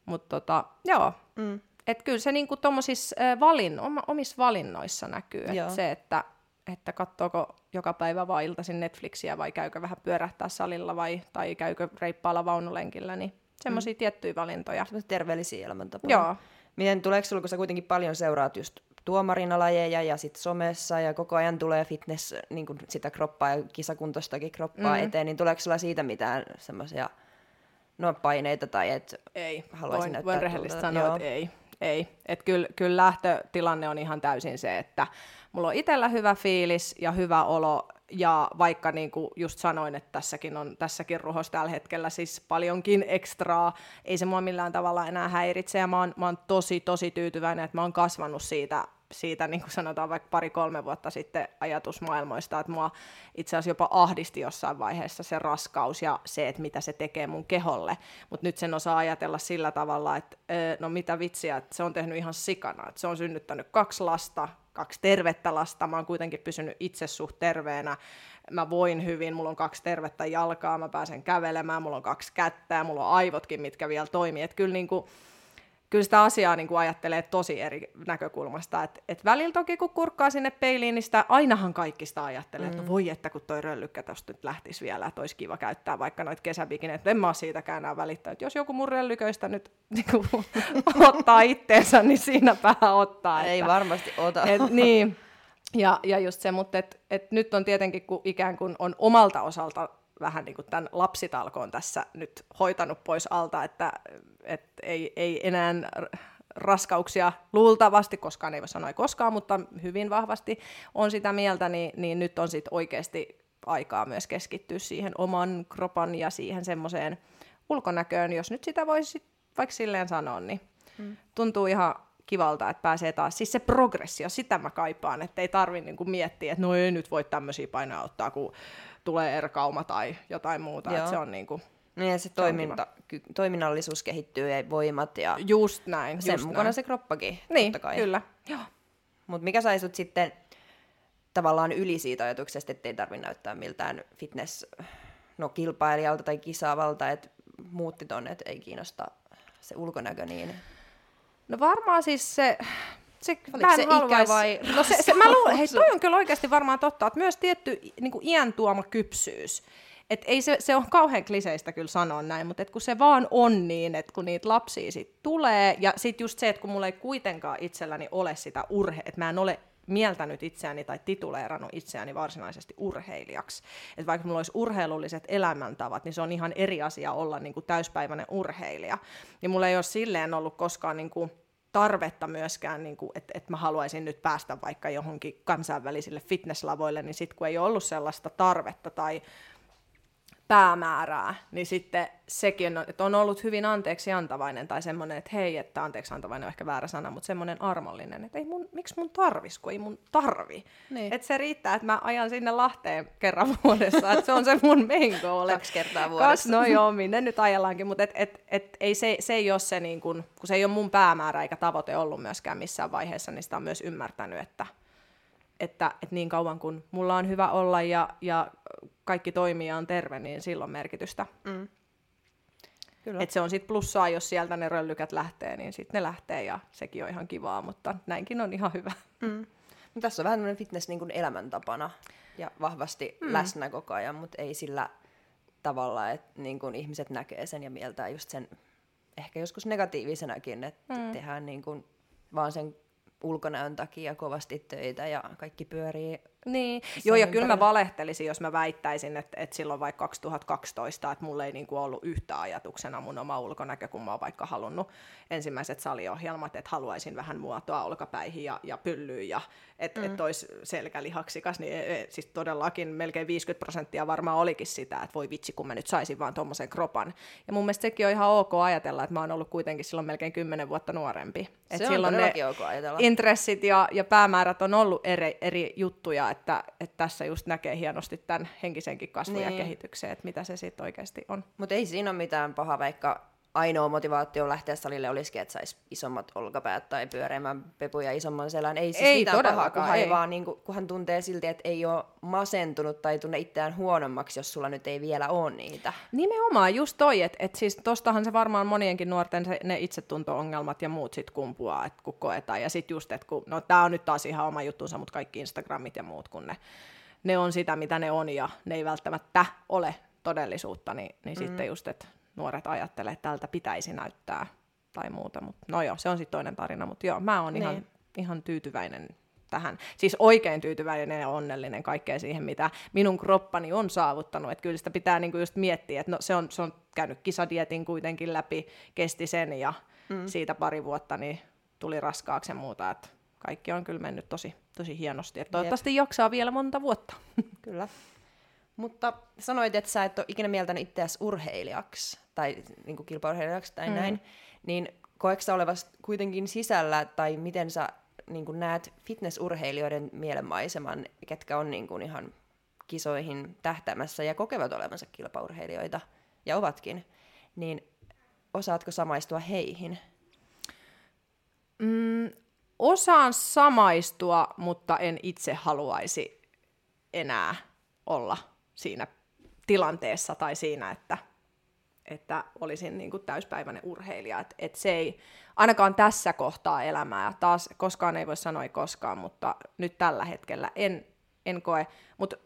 mutta tota, joo. Mm. Että kyllä se niinku tuommoisissa valin, omissa valinnoissa näkyy, että se, että, että katsoako joka päivä vaan iltaisin Netflixiä vai käykö vähän pyörähtää salilla vai, tai käykö reippaalla vaunulenkillä, niin semmoisia mm. tiettyjä valintoja. Terveellisiä elämäntapoja. Joo. Miten tuleeko sinulla, kun sä kuitenkin paljon seuraat just tuomarina lajeja ja sitten somessa ja koko ajan tulee fitness, niin kuin sitä kroppaa ja kisakuntoistakin kroppaa mm. eteen, niin tuleeko sulla siitä mitään semmoisia no, paineita tai että ei, haluaisin voin, näyttää voin rehellisesti sanoa, että ei. Ei. Et kyllä, kyllä lähtötilanne on ihan täysin se, että mulla on itsellä hyvä fiilis ja hyvä olo, ja vaikka niin kuin just sanoin, että tässäkin on tässäkin ruhossa tällä hetkellä siis paljonkin ekstraa, ei se mua millään tavalla enää häiritse, ja mä oon, mä oon tosi, tosi tyytyväinen, että mä oon kasvanut siitä siitä, niin kuin sanotaan vaikka pari-kolme vuotta sitten ajatusmaailmoista, että mua itse asiassa jopa ahdisti jossain vaiheessa se raskaus ja se, että mitä se tekee mun keholle. Mutta nyt sen osaa ajatella sillä tavalla, että no mitä vitsiä, että se on tehnyt ihan sikana. Että se on synnyttänyt kaksi lasta, kaksi tervettä lasta, mä oon kuitenkin pysynyt itse suht terveenä, mä voin hyvin, mulla on kaksi tervettä jalkaa, mä pääsen kävelemään, mulla on kaksi kättä mulla on aivotkin, mitkä vielä toimii. Että kyllä niin kuin, kyllä sitä asiaa niin kuin ajattelee tosi eri näkökulmasta. Et, et välillä toki kun kurkkaa sinne peiliin, niin sitä ainahan kaikki sitä ajattelee, mm. että voi että kun toi röllykkä tosta nyt lähtisi vielä, että olisi kiva käyttää vaikka noita kesäbikineitä. En mä siitäkään enää välittää. Et jos joku mun röllyköistä nyt niin kuin, ottaa itteensä, niin siinä vähän ottaa. Ei että, varmasti ota. Et, niin, ja, ja just se, mutta et, et nyt on tietenkin, kun ikään kuin on omalta osalta vähän niin kuin tämän lapsitalkoon tässä nyt hoitanut pois alta, että, että ei, ei enää raskauksia luultavasti, koskaan ei voi sanoa koskaan, mutta hyvin vahvasti on sitä mieltä, niin, niin nyt on sitten oikeasti aikaa myös keskittyä siihen oman kropan ja siihen semmoiseen ulkonäköön, jos nyt sitä voisi vaikka silleen sanoa, niin hmm. tuntuu ihan kivalta, että pääsee taas, siis se progressio, sitä mä kaipaan, että ei tarvi niinku miettiä, että no ei nyt voi tämmöisiä painoja ottaa, kun tulee erkauma tai jotain muuta, että se on niinku, niin ja se, toiminta, ky, toiminnallisuus kehittyy ja voimat ja just näin, sen just mukana näin. se kroppakin, niin, totta kai. kyllä. Joo. Mut mikä sai sut sitten tavallaan yli siitä ajatuksesta, ettei tarvitse näyttää miltään fitness no, kilpailijalta tai kisaavalta, että muutti tonne, että ei kiinnosta se ulkonäkö niin? No varmaan siis se, se, mä se ikä vai no se, se, mä luulen, hei, toi on kyllä oikeasti varmaan totta, että myös tietty niin kuin iän tuoma kypsyys, et ei se, se on kauhean kliseistä kyllä sanoa näin, mutta et kun se vaan on niin, että kun niitä lapsia sit tulee, ja sitten just se, että kun mulla ei kuitenkaan itselläni ole sitä urhe, että mä en ole mieltänyt itseäni tai tituleerannut itseäni varsinaisesti urheilijaksi. Että vaikka mulla olisi urheilulliset elämäntavat, niin se on ihan eri asia olla niin kuin täyspäiväinen urheilija. Ja mulla ei ole silleen ollut koskaan niin kuin tarvetta myöskään, niin kuin, että, että mä haluaisin nyt päästä vaikka johonkin kansainvälisille fitnesslavoille, niin sitten kun ei ollut sellaista tarvetta tai päämäärää, niin sitten sekin on, että on ollut hyvin anteeksi antavainen tai semmoinen, että hei, että anteeksi antavainen on ehkä väärä sana, mutta semmoinen armollinen, että ei mun, miksi mun tarvis, kun ei mun tarvi. Niin. Että se riittää, että mä ajan sinne Lahteen kerran vuodessa, että se on se mun main goal. Kaksi kertaa vuodessa. Kas, no joo, minne nyt ajellaankin, mutta et, et, et, ei se, se ei ole se, niin kun, kun se ei ole mun päämäärä eikä tavoite ollut myöskään missään vaiheessa, niin sitä on myös ymmärtänyt, että että, että niin kauan kun mulla on hyvä olla ja, ja kaikki toimii ja on terve, niin silloin merkitystä. Mm. Kyllä. Et se on sitten plussaa, jos sieltä ne röllykät lähtee, niin sitten ne lähtee ja sekin on ihan kivaa, mutta näinkin on ihan hyvä. Mm. No, tässä on vähän tämmöinen fitness niin kuin elämäntapana ja vahvasti mm. läsnä koko ajan, mutta ei sillä tavalla, että niin kuin ihmiset näkee sen ja mieltää just sen ehkä joskus negatiivisenakin, että mm. tehdään niin kuin vaan sen ulkonäön takia kovasti töitä ja kaikki pyörii niin, joo ja kyllä mä valehtelisin, jos mä väittäisin, että, että silloin vaikka 2012, että mulla ei niinku ollut yhtä ajatuksena mun oma ulkonäkö, kun mä oon vaikka halunnut ensimmäiset saliohjelmat, että haluaisin vähän muotoa olkapäihin ja, ja pyllyyn ja että mm. et olisi selkälihaksikas, niin e, e, siis todellakin melkein 50 prosenttia varmaan olikin sitä, että voi vitsi, kun mä nyt saisin vaan tuommoisen kropan. Ja mun mielestä sekin on ihan ok ajatella, että mä oon ollut kuitenkin silloin melkein 10 vuotta nuorempi. Et Se silloin ne ok ajatella. intressit ja, ja päämäärät on ollut eri, eri juttuja, että, että tässä just näkee hienosti tämän henkisenkin kasvun niin. ja kehityksen, että mitä se sitten oikeasti on. Mutta ei siinä ole mitään pahaa, vaikka ainoa motivaatio lähteä salille olisikin, että saisi isommat olkapäät tai pyöreämmän pepuja isomman selän. Ei siis ei mitään pahaa, kunhan, ei. Vaan, niin kuin, kunhan tuntee silti, että ei ole masentunut tai tunne itseään huonommaksi, jos sulla nyt ei vielä ole niitä. Nimenomaan, just toi, että et siis tostahan se varmaan monienkin nuorten se, ne itsetunto-ongelmat ja muut sit kumpuaa, että kun koetaan. Ja sitten just, että kun, no tää on nyt taas ihan oma juttunsa, mutta kaikki Instagramit ja muut, kun ne, ne on sitä, mitä ne on, ja ne ei välttämättä ole todellisuutta, niin, niin mm. sitten just, että nuoret ajattelee, että tältä pitäisi näyttää tai muuta. Mut, no joo, se on sitten toinen tarina, mutta joo, mä oon niin. ihan, ihan tyytyväinen tähän. Siis oikein tyytyväinen ja onnellinen kaikkeen siihen, mitä minun kroppani on saavuttanut. Että kyllä sitä pitää niinku just miettiä, että no, se, on, se on käynyt kisadietin kuitenkin läpi, kesti sen ja mm. siitä pari vuotta niin tuli raskaaksi ja muuta. Että kaikki on kyllä mennyt tosi, tosi hienosti. Et toivottavasti Jep. jaksaa vielä monta vuotta. Kyllä. Mutta sanoit, että sä et ole ikinä mieltänyt itseäsi urheilijaksi tai niin kuin kilpaurheilijaksi tai mm. näin, niin koetko sä kuitenkin sisällä tai miten sä niin kuin näet fitnessurheilijoiden mielenmaiseman, ketkä on niin kuin ihan kisoihin tähtäämässä ja kokevat olevansa kilpaurheilijoita ja ovatkin, niin osaatko samaistua heihin? Mm, osaan samaistua, mutta en itse haluaisi enää olla siinä tilanteessa tai siinä, että, että olisin niin kuin täyspäiväinen urheilija. Et, et se ei, ainakaan tässä kohtaa elämää, taas koskaan ei voi sanoa ei koskaan, mutta nyt tällä hetkellä en, en koe, mutta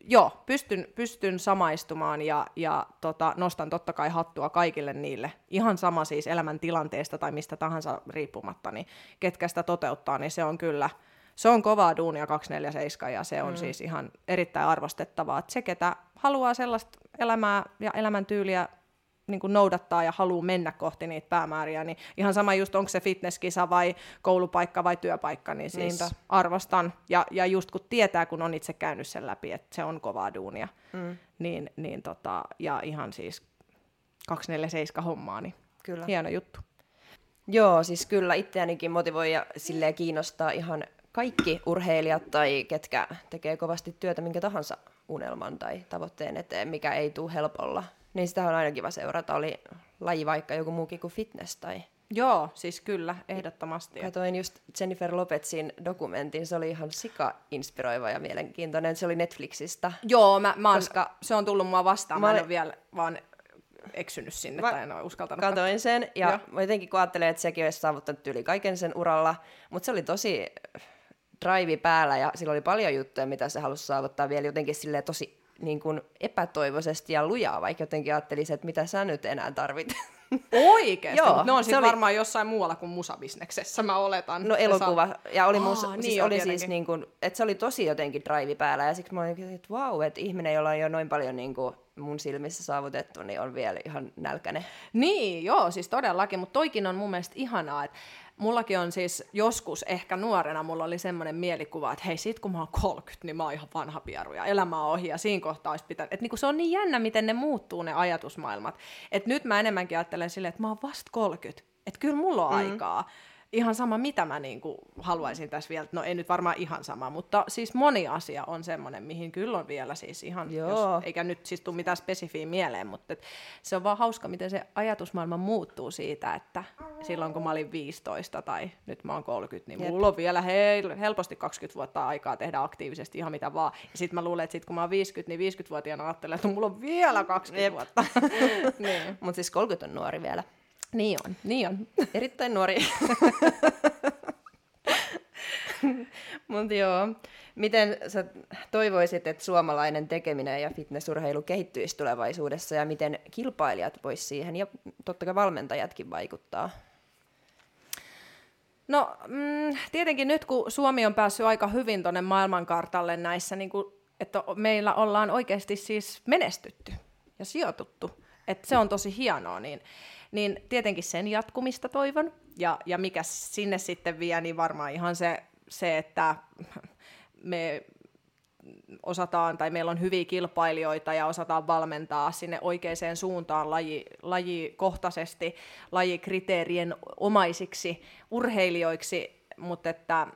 joo, pystyn, pystyn samaistumaan ja, ja tota, nostan totta kai hattua kaikille niille, ihan sama siis elämäntilanteesta tai mistä tahansa riippumatta, niin ketkä sitä toteuttaa, niin se on kyllä – se on kovaa duunia 247 ja se on mm. siis ihan erittäin arvostettavaa. Että se, ketä haluaa sellaista elämää ja elämäntyyliä niin kuin noudattaa ja haluaa mennä kohti niitä päämääriä, niin ihan sama just onko se fitnesskisa vai koulupaikka vai työpaikka, niin siis Niinpä. arvostan. Ja, ja just kun tietää, kun on itse käynyt sen läpi, että se on kovaa duunia, mm. niin, niin tota, ja ihan siis 247 hommaa, niin kyllä. hieno juttu. Joo, siis kyllä itseänikin motivoi ja silleen kiinnostaa ihan kaikki urheilijat tai ketkä tekee kovasti työtä minkä tahansa unelman tai tavoitteen eteen, mikä ei tule helpolla, niin sitä on aina kiva seurata. Oli laji vaikka joku muukin kuin fitness tai... Joo, siis kyllä, ehdottomasti. Katoin just Jennifer Lopezin dokumentin, se oli ihan sika-inspiroiva ja mielenkiintoinen. Se oli Netflixistä. Joo, mä, mä oon, koska... se on tullut mua vastaan, mä, mä en ole vielä vaan eksynyt sinne mä tai en ole uskaltanut Katoin katsoa. sen ja Joo. jotenkin kun ajattelin, että sekin olisi saavuttanut yli kaiken sen uralla, mutta se oli tosi drive päällä ja sillä oli paljon juttuja, mitä se halusi saavuttaa vielä jotenkin sille tosi niin kuin epätoivoisesti ja lujaa, vaikka jotenkin ajattelisi, että mitä sä nyt enää tarvit. Oikeesti? Joo, ne on sitten oli... varmaan jossain muualla kuin musabisneksessä, mä oletan. No elokuva, saa... ja oli, mus... Aa, niin siis, oli siis niin kuin, että se oli tosi jotenkin drive päällä, ja siksi mä olin, että vau, että ihminen, jolla on jo noin paljon niin kuin mun silmissä saavutettu, niin on vielä ihan nälkäne. Niin, joo, siis todellakin, mutta toikin on mun mielestä ihanaa, että mullakin on siis joskus ehkä nuorena, mulla oli semmoinen mielikuva, että hei, sit kun mä oon 30, niin mä oon ihan vanha pieru ja elämä on ohi ja siinä kohtaa olisi pitänyt. Että niinku se on niin jännä, miten ne muuttuu ne ajatusmaailmat. Että nyt mä enemmänkin ajattelen silleen, että mä oon vasta 30, että kyllä mulla on mm. aikaa. Ihan sama, mitä mä niin kuin haluaisin tässä vielä, no ei nyt varmaan ihan sama, mutta siis moni asia on semmoinen, mihin kyllä on vielä siis ihan, Joo. Jos, eikä nyt siis tule mitään spesifiä mieleen, mutta et se on vaan hauska, miten se ajatusmaailma muuttuu siitä, että silloin kun mä olin 15 tai nyt mä oon 30, niin Jep. mulla on vielä hel- helposti 20 vuotta aikaa tehdä aktiivisesti ihan mitä vaan. Ja sitten mä luulen, että sit kun mä oon 50, niin 50-vuotiaana ajattelen, että mulla on vielä 20 Jep. vuotta. niin. Mutta siis 30 on nuori vielä. Niin on, niin on. Erittäin nuori. Mutta joo, miten sä toivoisit, että suomalainen tekeminen ja fitnessurheilu kehittyisi tulevaisuudessa ja miten kilpailijat vois siihen ja totta kai valmentajatkin vaikuttaa? No mm, tietenkin nyt, kun Suomi on päässyt aika hyvin tuonne maailmankartalle näissä, niin kuin, että meillä ollaan oikeasti siis menestytty ja sijoituttu, että se on tosi hienoa, niin, niin tietenkin sen jatkumista toivon. Ja, ja mikä sinne sitten vie, niin varmaan ihan se, se että me osataan, tai meillä on hyviä kilpailijoita ja osataan valmentaa sinne oikeaan suuntaan laji, lajikohtaisesti, lajikriteerien omaisiksi urheilijoiksi, mutta että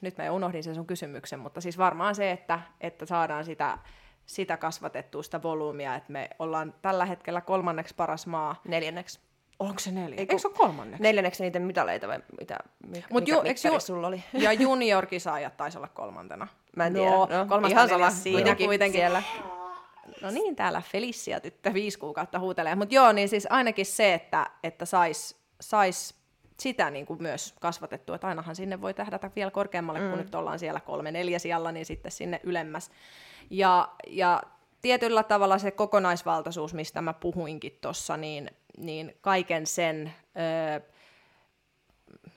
nyt mä unohdin sen sun kysymyksen, mutta siis varmaan se, että, että saadaan sitä, sitä kasvatettua, sitä volyymia, että me ollaan tällä hetkellä kolmanneksi paras maa. Neljänneksi. Onko se neljä? Ei, Eikö se ole kolmanneksi? Neljänneksi niitä mitaleita vai mitä, mikä, Mut mikä ju- ju- sulla oli? Ja junior-kisaajat taisi olla kolmantena. Mä en tiedä. No, No, kolmas ihan sama. siinä Kuitenkin kuitenkin. siellä. No niin, täällä Felicia tyttö viisi kuukautta huutelee. Mutta joo, niin siis ainakin se, että, että sais, sais sitä niin kuin myös kasvatettua, että ainahan sinne voi tähdätä vielä korkeammalle, mm. kun nyt ollaan siellä kolme neljä sijalla, niin sitten sinne ylemmäs. Ja, ja tietyllä tavalla se kokonaisvaltaisuus, mistä mä puhuinkin tuossa, niin, niin kaiken sen, öö,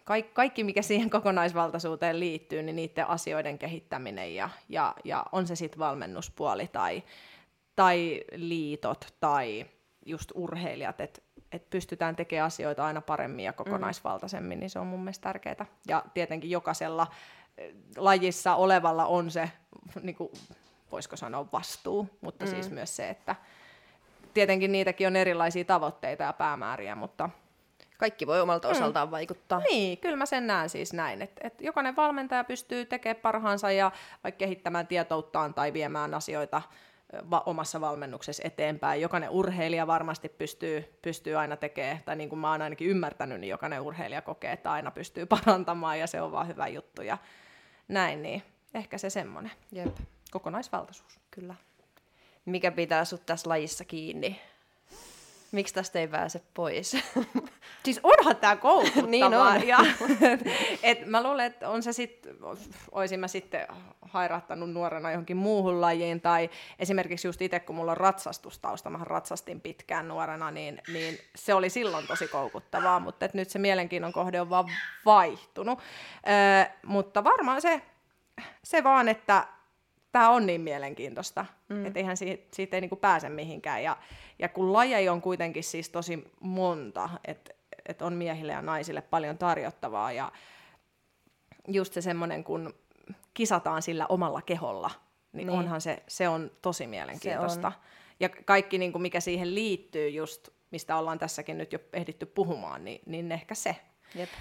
kaikki, kaikki, mikä siihen kokonaisvaltaisuuteen liittyy, niin niiden asioiden kehittäminen ja, ja, ja on se sitten valmennuspuoli tai, tai liitot tai just urheilijat, että et pystytään tekemään asioita aina paremmin ja kokonaisvaltaisemmin, niin se on mun mielestä tärkeää. Ja tietenkin jokaisella lajissa olevalla on se, niin kuin, voisiko sanoa, vastuu, mutta mm. siis myös se, että tietenkin niitäkin on erilaisia tavoitteita ja päämääriä, mutta Kaikki voi omalta osaltaan vaikuttaa. niin, kyllä mä sen näen siis näin, että, että jokainen valmentaja pystyy tekemään parhaansa ja vaikka kehittämään tietouttaan tai viemään asioita va- omassa valmennuksessa eteenpäin. Jokainen urheilija varmasti pystyy, pystyy aina tekemään, tai niin kuin mä oon ainakin ymmärtänyt, niin jokainen urheilija kokee, että aina pystyy parantamaan ja se on vaan hyvä juttu ja näin, niin ehkä se semmoinen Jep, kokonaisvaltaisuus. kyllä. Mikä pitää sut tässä lajissa kiinni? Miksi tästä ei pääse pois? Siis onhan tämä koukuttavaa. Niin on. Ja, et mä luulen, että on se sitten, olisin mä sitten hairahtanut nuorena johonkin muuhun lajiin, tai esimerkiksi just itse, kun mulla on ratsastustausta, mä ratsastin pitkään nuorena, niin, niin se oli silloin tosi koukuttavaa, mutta et nyt se mielenkiinnon kohde on vaan vaihtunut. Ö, mutta varmaan se, se vaan, että tämä on niin mielenkiintoista, mm. että eihän siitä, siitä ei niinku pääse mihinkään. Ja, ja kun lajeja on kuitenkin siis tosi monta, että et on miehille ja naisille paljon tarjottavaa ja just se semmoinen, kun kisataan sillä omalla keholla, niin, Niin. onhan se, se on tosi mielenkiintoista. Se Ja kaikki, niin kuin mikä siihen liittyy just, mistä ollaan tässäkin nyt jo ehditty puhumaan, niin, niin ehkä se.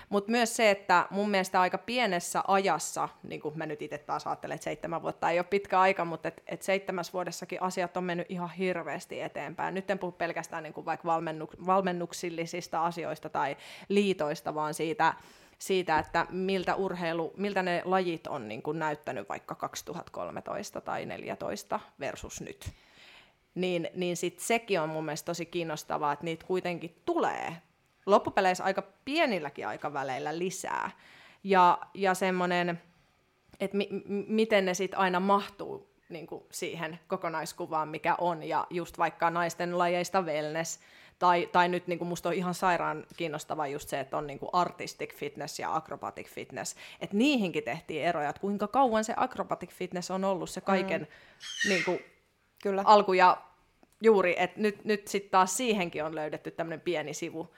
Mutta myös se, että mun mielestä aika pienessä ajassa, niin kuin mä nyt itse taas ajattelen, että seitsemän vuotta ei ole pitkä aika, mutta et, et seitsemässä vuodessakin asiat on mennyt ihan hirveästi eteenpäin. Nyt en puhu pelkästään niin kuin vaikka valmennu- valmennuksillisista asioista tai liitoista, vaan siitä, siitä, että miltä urheilu, miltä ne lajit on niin kuin näyttänyt vaikka 2013 tai 2014 versus nyt. Niin, niin sit sekin on mun mielestä tosi kiinnostavaa, että niitä kuitenkin tulee loppupeleissä aika pienilläkin aikaväleillä lisää. Ja, ja semmoinen, että mi, m- miten ne sitten aina mahtuu niin kuin siihen kokonaiskuvaan, mikä on. Ja just vaikka naisten lajeista wellness, tai, tai nyt niin kuin musta on ihan sairaan kiinnostava just se, että on niin kuin artistic fitness ja acrobatic fitness. Että niihinkin tehtiin eroja, että kuinka kauan se acrobatic fitness on ollut se kaiken mm. niin kuin Kyllä. alku ja juuri, että nyt, nyt sitten taas siihenkin on löydetty tämmöinen pieni sivu,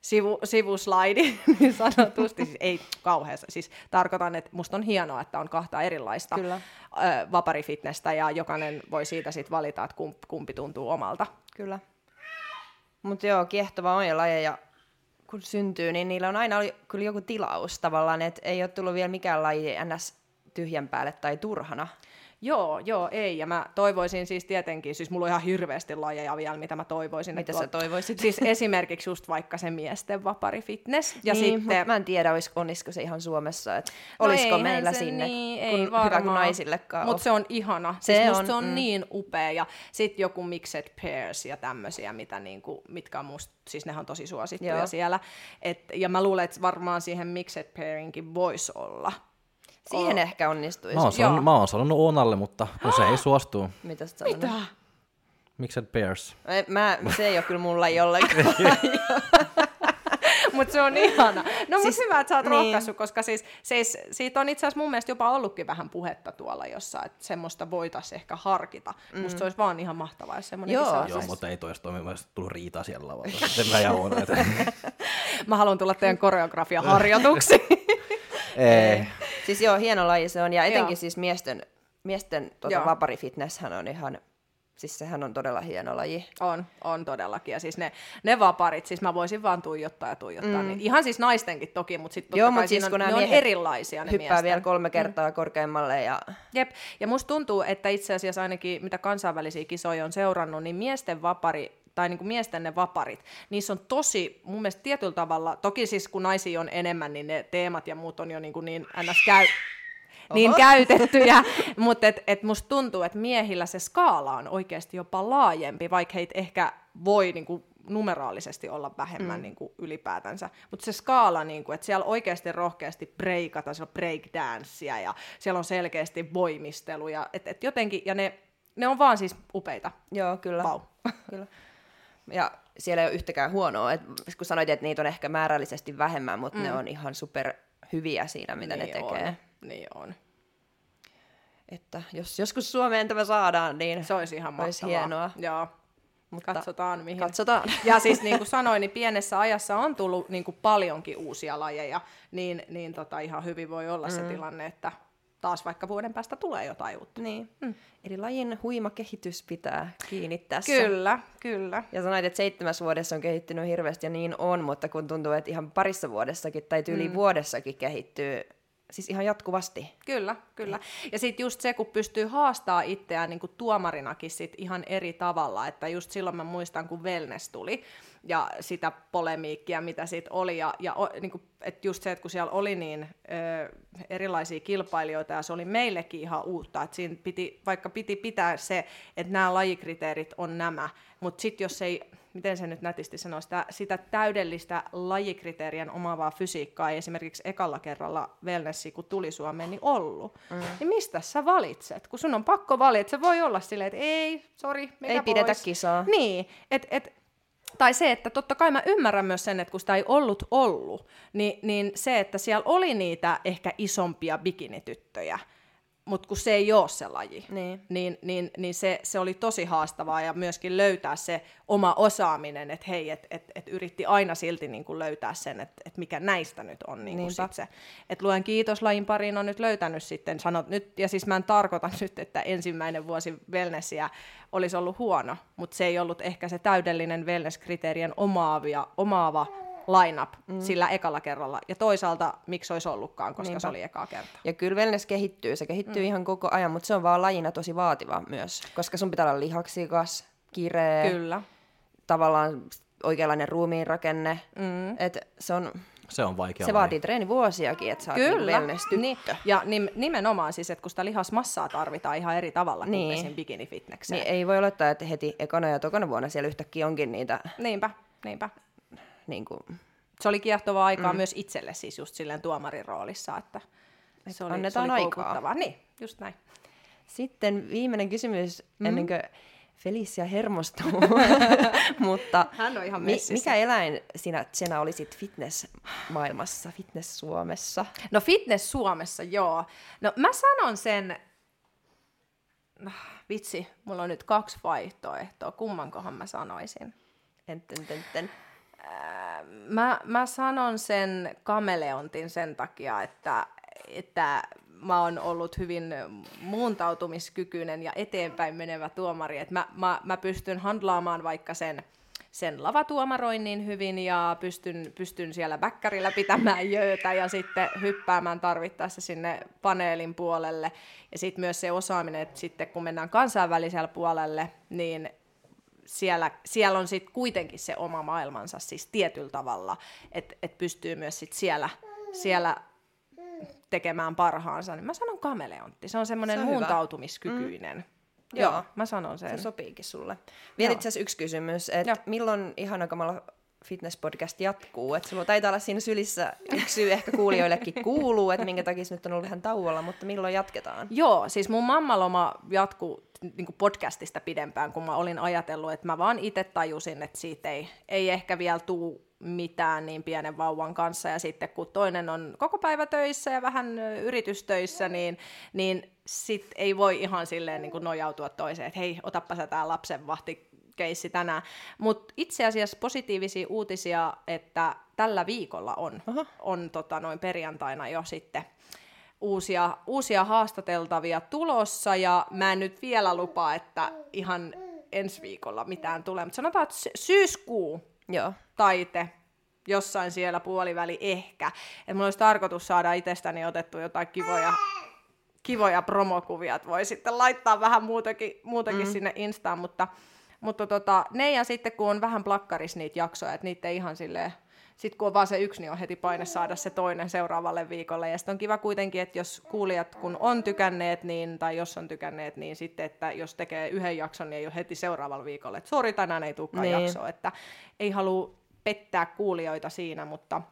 sivu, sivuslaidi, niin sanotusti. Siis ei kauheassa. Siis tarkoitan, että musta on hienoa, että on kahta erilaista Kyllä. ö, vaparifitnessä ja jokainen voi siitä sitten valita, että kumpi, kumpi tuntuu omalta. Kyllä. Mutta joo, kiehtova on ja lajeja kun syntyy, niin niillä on aina oli kyllä joku tilaus tavallaan, että ei ole tullut vielä mikään laji ns. tyhjän päälle tai turhana. Joo, joo, ei. Ja mä toivoisin siis tietenkin, siis mulla on ihan hirveästi lajeja vielä, mitä mä toivoisin. Mitä että sä toivoisit? Siis esimerkiksi just vaikka se miesten vaparifitness. Ja niin, sitten... mä en tiedä, olis, olisiko se ihan Suomessa, että No olisiko meillä se sinne, niin, kun ei hyvä kuin naisillekaan Mutta se on ihana. Se siis on, se on mm. niin upea. Ja sitten joku mixed pairs ja tämmöisiä, mitä niinku, mitkä on musta, siis nehän on tosi suosittuja Joo. siellä. Et, ja mä luulen, että varmaan siihen mixed pairinkin voisi olla. Siihen Oh. ehkä onnistuisi. Mä oon, sanonut, mä oon sanonut Oonalle, mutta kun se ei suostu. Mitä sä sanonut? Mitä? Mixed Bears. Ei, Mä, se ei ole kyllä mulla jollekaan. Mutta se on ihana. No siis, hyvä, että sä oot niin. rohkaissut, koska siis, siis siitä on itse asiassa mun mielestä jopa ollutkin vähän puhetta tuolla jossain, että semmoista voitaisiin ehkä harkita. Mm. Musta se olisi vaan ihan mahtavaa, jos semmoinen Joo. saisi. Joo, mutta ei toista toimi, mä tullut riitaa siellä lavalla. Sitten mä ja Oona. että- Mä haluan tulla teidän koreografiaharjoituksiin. Ei. Siis joo, hieno laji se on, ja etenkin Joo. siis miesten, miesten tota, Joo. vaparifitnesshän on ihan, siis sehän on todella hieno laji. on, on todellakin. Ja siis ne, ne vaparit, siis mä voisin vaan tuijottaa ja tuijottaa. Mm. Niin, ihan siis naistenkin toki, mutta sitten Joo, totta kai mut siis kun on, ne on erilaisia ne Hyppää miesten. vielä kolme kertaa mm. korkeammalle ja Jep, ja musta tuntuu, että itse asiassa ainakin mitä kansainvälisiä kisoja on seurannut, niin miesten vapari tai niin kuin miesten ne vaparit, niissä on tosi, mun mielestä tietyllä tavalla, toki siis kun naisia on enemmän, niin ne teemat ja muut on jo niin, kuin niin ns. Käy, niin käytettyjä, mutta et, et musta tuntuu, että miehillä se skaala on oikeasti jopa laajempi, vaikka heitä ehkä voi niin kuin numeraalisesti olla vähemmän mm. niin kuin ylipäätänsä. Mutta se skaala, niin kuin, että siellä oikeasti rohkeasti breikata, siellä on breakdancea ja siellä on selkeästi voimisteluja. Et, et jotenkin, ja ne, ne on vaan siis upeita. joo, kyllä. Vau. kyllä. Ja siellä ei ole yhtäkään huonoa, et kun sanoit, että niitä on ehkä määrällisesti vähemmän, mutta mm. ne on ihan super hyviä siinä, mitä ne tekee. On. Niin on. Että jos joskus Suomeen tämä saadaan, niin Se olisi ihan Olisi mahtavaa. hienoa. Joo. Mutta Katsotaan mihin. katsotaan. Ja siis niin kuin sanoin, niin pienessä ajassa on tullut niin kuin paljonkin uusia lajeja, niin, niin tota, ihan hyvin voi olla mm. se tilanne, että taas vaikka vuoden päästä tulee jotain uutta. Niin. Mm. Eli lajin huima kehitys pitää kiinni tässä. Kyllä, kyllä. Ja sanoit, että seitsemässä vuodessa on kehittynyt hirveästi, ja niin on, mutta kun tuntuu, että ihan parissa vuodessakin tai tyyli mm. vuodessakin kehittyy, siis ihan jatkuvasti. Kyllä, kyllä. Ja sitten just se, kun pystyy haastaa itseään niin kuin tuomarinakin sit ihan eri tavalla, että just silloin mä muistan, kun wellness tuli ja sitä polemiikkia, mitä siitä oli, ja, ja niin kuin, että just se, että kun siellä oli niin ö, erilaisia kilpailijoita, ja se oli meillekin ihan uutta, että siinä piti, vaikka piti pitää se, että nämä lajikriteerit on nämä, mutta sitten jos ei, miten se nyt nätisti sanoo, sitä, sitä täydellistä lajikriteerien omaavaa fysiikkaa ei esimerkiksi ekalla kerralla wellnessi, kun tuli Suomeen, niin ollut. Mm. Niin mistä sä valitset? Kun sun on pakko valita, se voi olla silleen, että ei, sori, Ei pidetä kisaa. Niin, et, et, tai se, että totta kai mä ymmärrän myös sen, että kun sitä ei ollut ollut, niin, niin se, että siellä oli niitä ehkä isompia bikinityttöjä, mutta kun se ei ole se laji, Niin. niin, niin, niin se, se oli tosi haastavaa ja myöskin löytää se oma osaaminen, että hei, että et, et yritti aina silti niin kuin löytää sen, että et mikä näistä nyt on niin kuin sit se. Että luen kiitos lajin pariin on nyt löytänyt sitten, sanot nyt, ja siis mä en tarkoita nyt, että ensimmäinen vuosi wellnessiä olisi ollut huono, mutta se ei ollut ehkä se täydellinen wellness-kriteerien omaavia, omaava lineup mm. sillä ekalla kerralla. Ja toisaalta, miksi olisi ollutkaan, koska Niinpä. se oli ekaa kertaa. Ja kyllä wellness kehittyy, se kehittyy mm. ihan koko ajan, mutta se on vaan lajina tosi vaativa myös, koska sun pitää olla lihaksikas, kireä, Kyllä. tavallaan oikeanlainen ruumiinrakenne. Mm. Et se on, Se on vaikea se laji. vaatii treenivuosiakin, että sä oot niinku Kyllä, niin. ja nim, nimenomaan siis, että kun sitä lihasmassaa tarvitaan ihan eri tavalla kuin Niin. esim. bikini-fitnekseen. Niin ei voi olettaa, että heti ekana ja tokana vuonna siellä yhtäkkiä onkin niitä, Niinpä, niinpä. Niin kuin, Se oli kiehtovaa aikaa mm. myös itselle siis just silleen tuomarin roolissa, että se oli, annetaan se oli aikaa. Niin, just näin. Sitten viimeinen kysymys, mm. ennen kuin Felicia hermostuu, mutta Hän on ihan mi- messissä. mikä eläin sinä Tsena olisit fitness-maailmassa, fitness-Suomessa? No fitness Suomessa, joo. No mä sanon sen, no, vitsi, mulla on nyt kaksi vaihtoehtoa, kummankohan mä sanoisin. Enten, enten. Mä, mä sanon sen kameleontin sen takia, että, että mä oon ollut hyvin muuntautumiskykyinen ja eteenpäin menevä tuomari. Että mä, mä, mä pystyn handlaamaan vaikka sen, sen lavatuomaroinnin hyvin ja pystyn, pystyn siellä väkkärillä pitämään jöötä ja sitten hyppäämään tarvittaessa sinne paneelin puolelle. Ja sitten myös se osaaminen, että sitten kun mennään kansainvälisellä puolelle, niin siellä, siellä on sitten kuitenkin se oma maailmansa siis tietyllä tavalla, että et pystyy myös sit siellä, siellä tekemään parhaansa. Niin mä sanon kameleontti, se on semmoinen muuntautumiskykyinen. Mm. Joo, Joo, mä sanon sen. Se sopiikin sulle. Vielä itse asiassa yksi kysymys, että milloin Ihana Kamala Fitness-podcast jatkuu? Että sulla taitaa olla siinä sylissä yksi syy ehkä kuulijoillekin kuuluu, että minkä takia se nyt on ollut vähän tauolla, mutta milloin jatketaan? Joo, siis mun mammaloma jatkuu niin podcastista pidempään, kun mä olin ajatellut, että mä vaan itse tajusin, että siitä ei, ei ehkä vielä tuu mitään niin pienen vauvan kanssa. Ja sitten kun toinen on koko päivä töissä ja vähän yritystöissä, niin, niin sit ei voi ihan silleen niin kuin nojautua toiseen, että hei, otappa sä tää lapsenvahti keissi tänään. Mutta itse asiassa positiivisia uutisia, että tällä viikolla on, Aha. on tota, noin perjantaina jo sitten uusia, uusia haastateltavia tulossa, ja mä en nyt vielä lupaa, että ihan ensi viikolla mitään tulee, mutta sanotaan, että syyskuu Joo. taite, jossain siellä puoliväli ehkä. Että mulla olisi tarkoitus saada itsestäni otettu jotain kivoja, kivoja promokuvia, että voi sitten laittaa vähän muutakin, muutakin mm. sinne Instaan, mutta, mutta tota, ne ja sitten kun on vähän plakkarissa niitä jaksoja, että niitä ei ihan silleen sitten kun on vaan se yksi, niin on heti paine saada se toinen seuraavalle viikolle. Ja sitten on kiva kuitenkin, että jos kuulijat kun on tykänneet, niin, tai jos on tykänneet, niin sitten, että jos tekee yhden jakson, niin ei ole heti seuraavalla viikolla. Että sori, tänään ei tulekaan niin. jaksoa. Että ei halua pettää kuulijoita siinä, mutta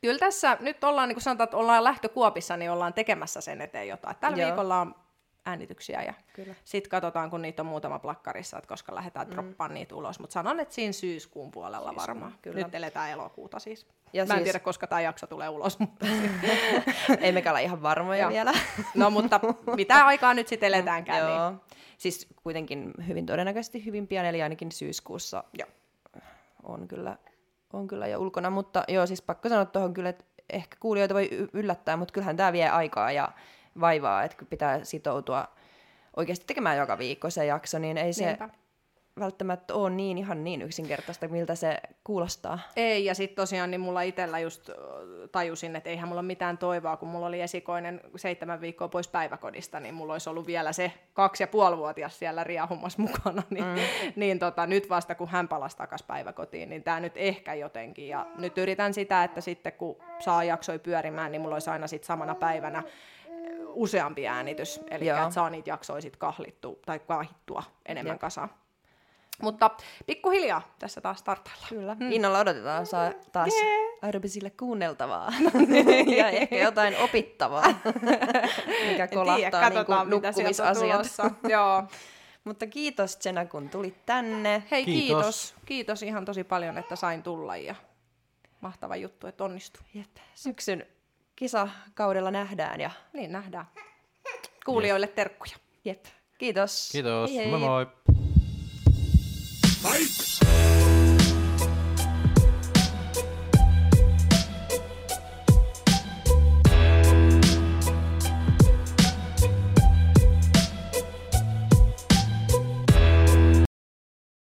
kyllä tässä nyt ollaan, niin kuin sanotaan, että ollaan lähtökuopissa, niin ollaan tekemässä sen eteen jotain. Tällä Joo. viikolla on äänityksiä ja sitten katsotaan, kun niitä on muutama plakkarissa, että koska lähdetään mm. droppaan niitä ulos. Mutta sanon, että siinä syyskuun puolella Syyskuun, varmaan. Kyllä. Nyt eletään elokuuta siis. Ja Mä en siis... tiedä, koska tämä jakso tulee ulos. Mutta... Ei mekä olla ihan varmoja vielä. no mutta mitä aikaa nyt sitten eletäänkään. Joo. Niin... Siis kuitenkin hyvin todennäköisesti hyvin pian, eli ainakin syyskuussa joo. on kyllä, on kyllä jo ulkona. Mutta joo, siis pakko sanoa tuohon kyllä, että ehkä kuulijoita voi yllättää, mutta kyllähän tämä vie aikaa ja vaivaa, että pitää sitoutua oikeasti tekemään joka viikko se jakso, niin ei se Niinpä. välttämättä ole niin ihan niin yksinkertaista, miltä se kuulostaa. Ei, ja sitten tosiaan niin mulla itsellä just tajusin, että eihän mulla ole mitään toivoa, kun mulla oli esikoinen seitsemän viikkoa pois päiväkodista, niin mulla olisi ollut vielä se kaksi ja puoli vuotias siellä riahumassa mukana, niin, mm. niin tota, nyt vasta kun hän palasi takaisin päiväkotiin, niin tämä nyt ehkä jotenkin, ja nyt yritän sitä, että sitten kun saa jaksoi pyörimään, niin mulla olisi aina sitten samana päivänä useampi äänitys, eli että saa niitä jaksoja sit kahlittua tai kahittua enemmän Jep. kasaan. Mutta pikkuhiljaa tässä taas startaillaan. Kyllä. Hmm. Innolla odotetaan saa taas yeah. aerobisille kuunneltavaa ja ehkä jotain opittavaa, mikä kolahtaa niin kuin nukkumisasiat. Joo. Mutta kiitos Jenna, kun tulit tänne. Hei kiitos. kiitos. Kiitos ihan tosi paljon, että sain tulla ja mahtava juttu, että onnistui. Jep. Syksyn kisakaudella nähdään. Ja... Niin, nähdään. Kuulijoille terkkuja. Jep. Kiitos. Kiitos. Hei hei. Moi moi. Fight!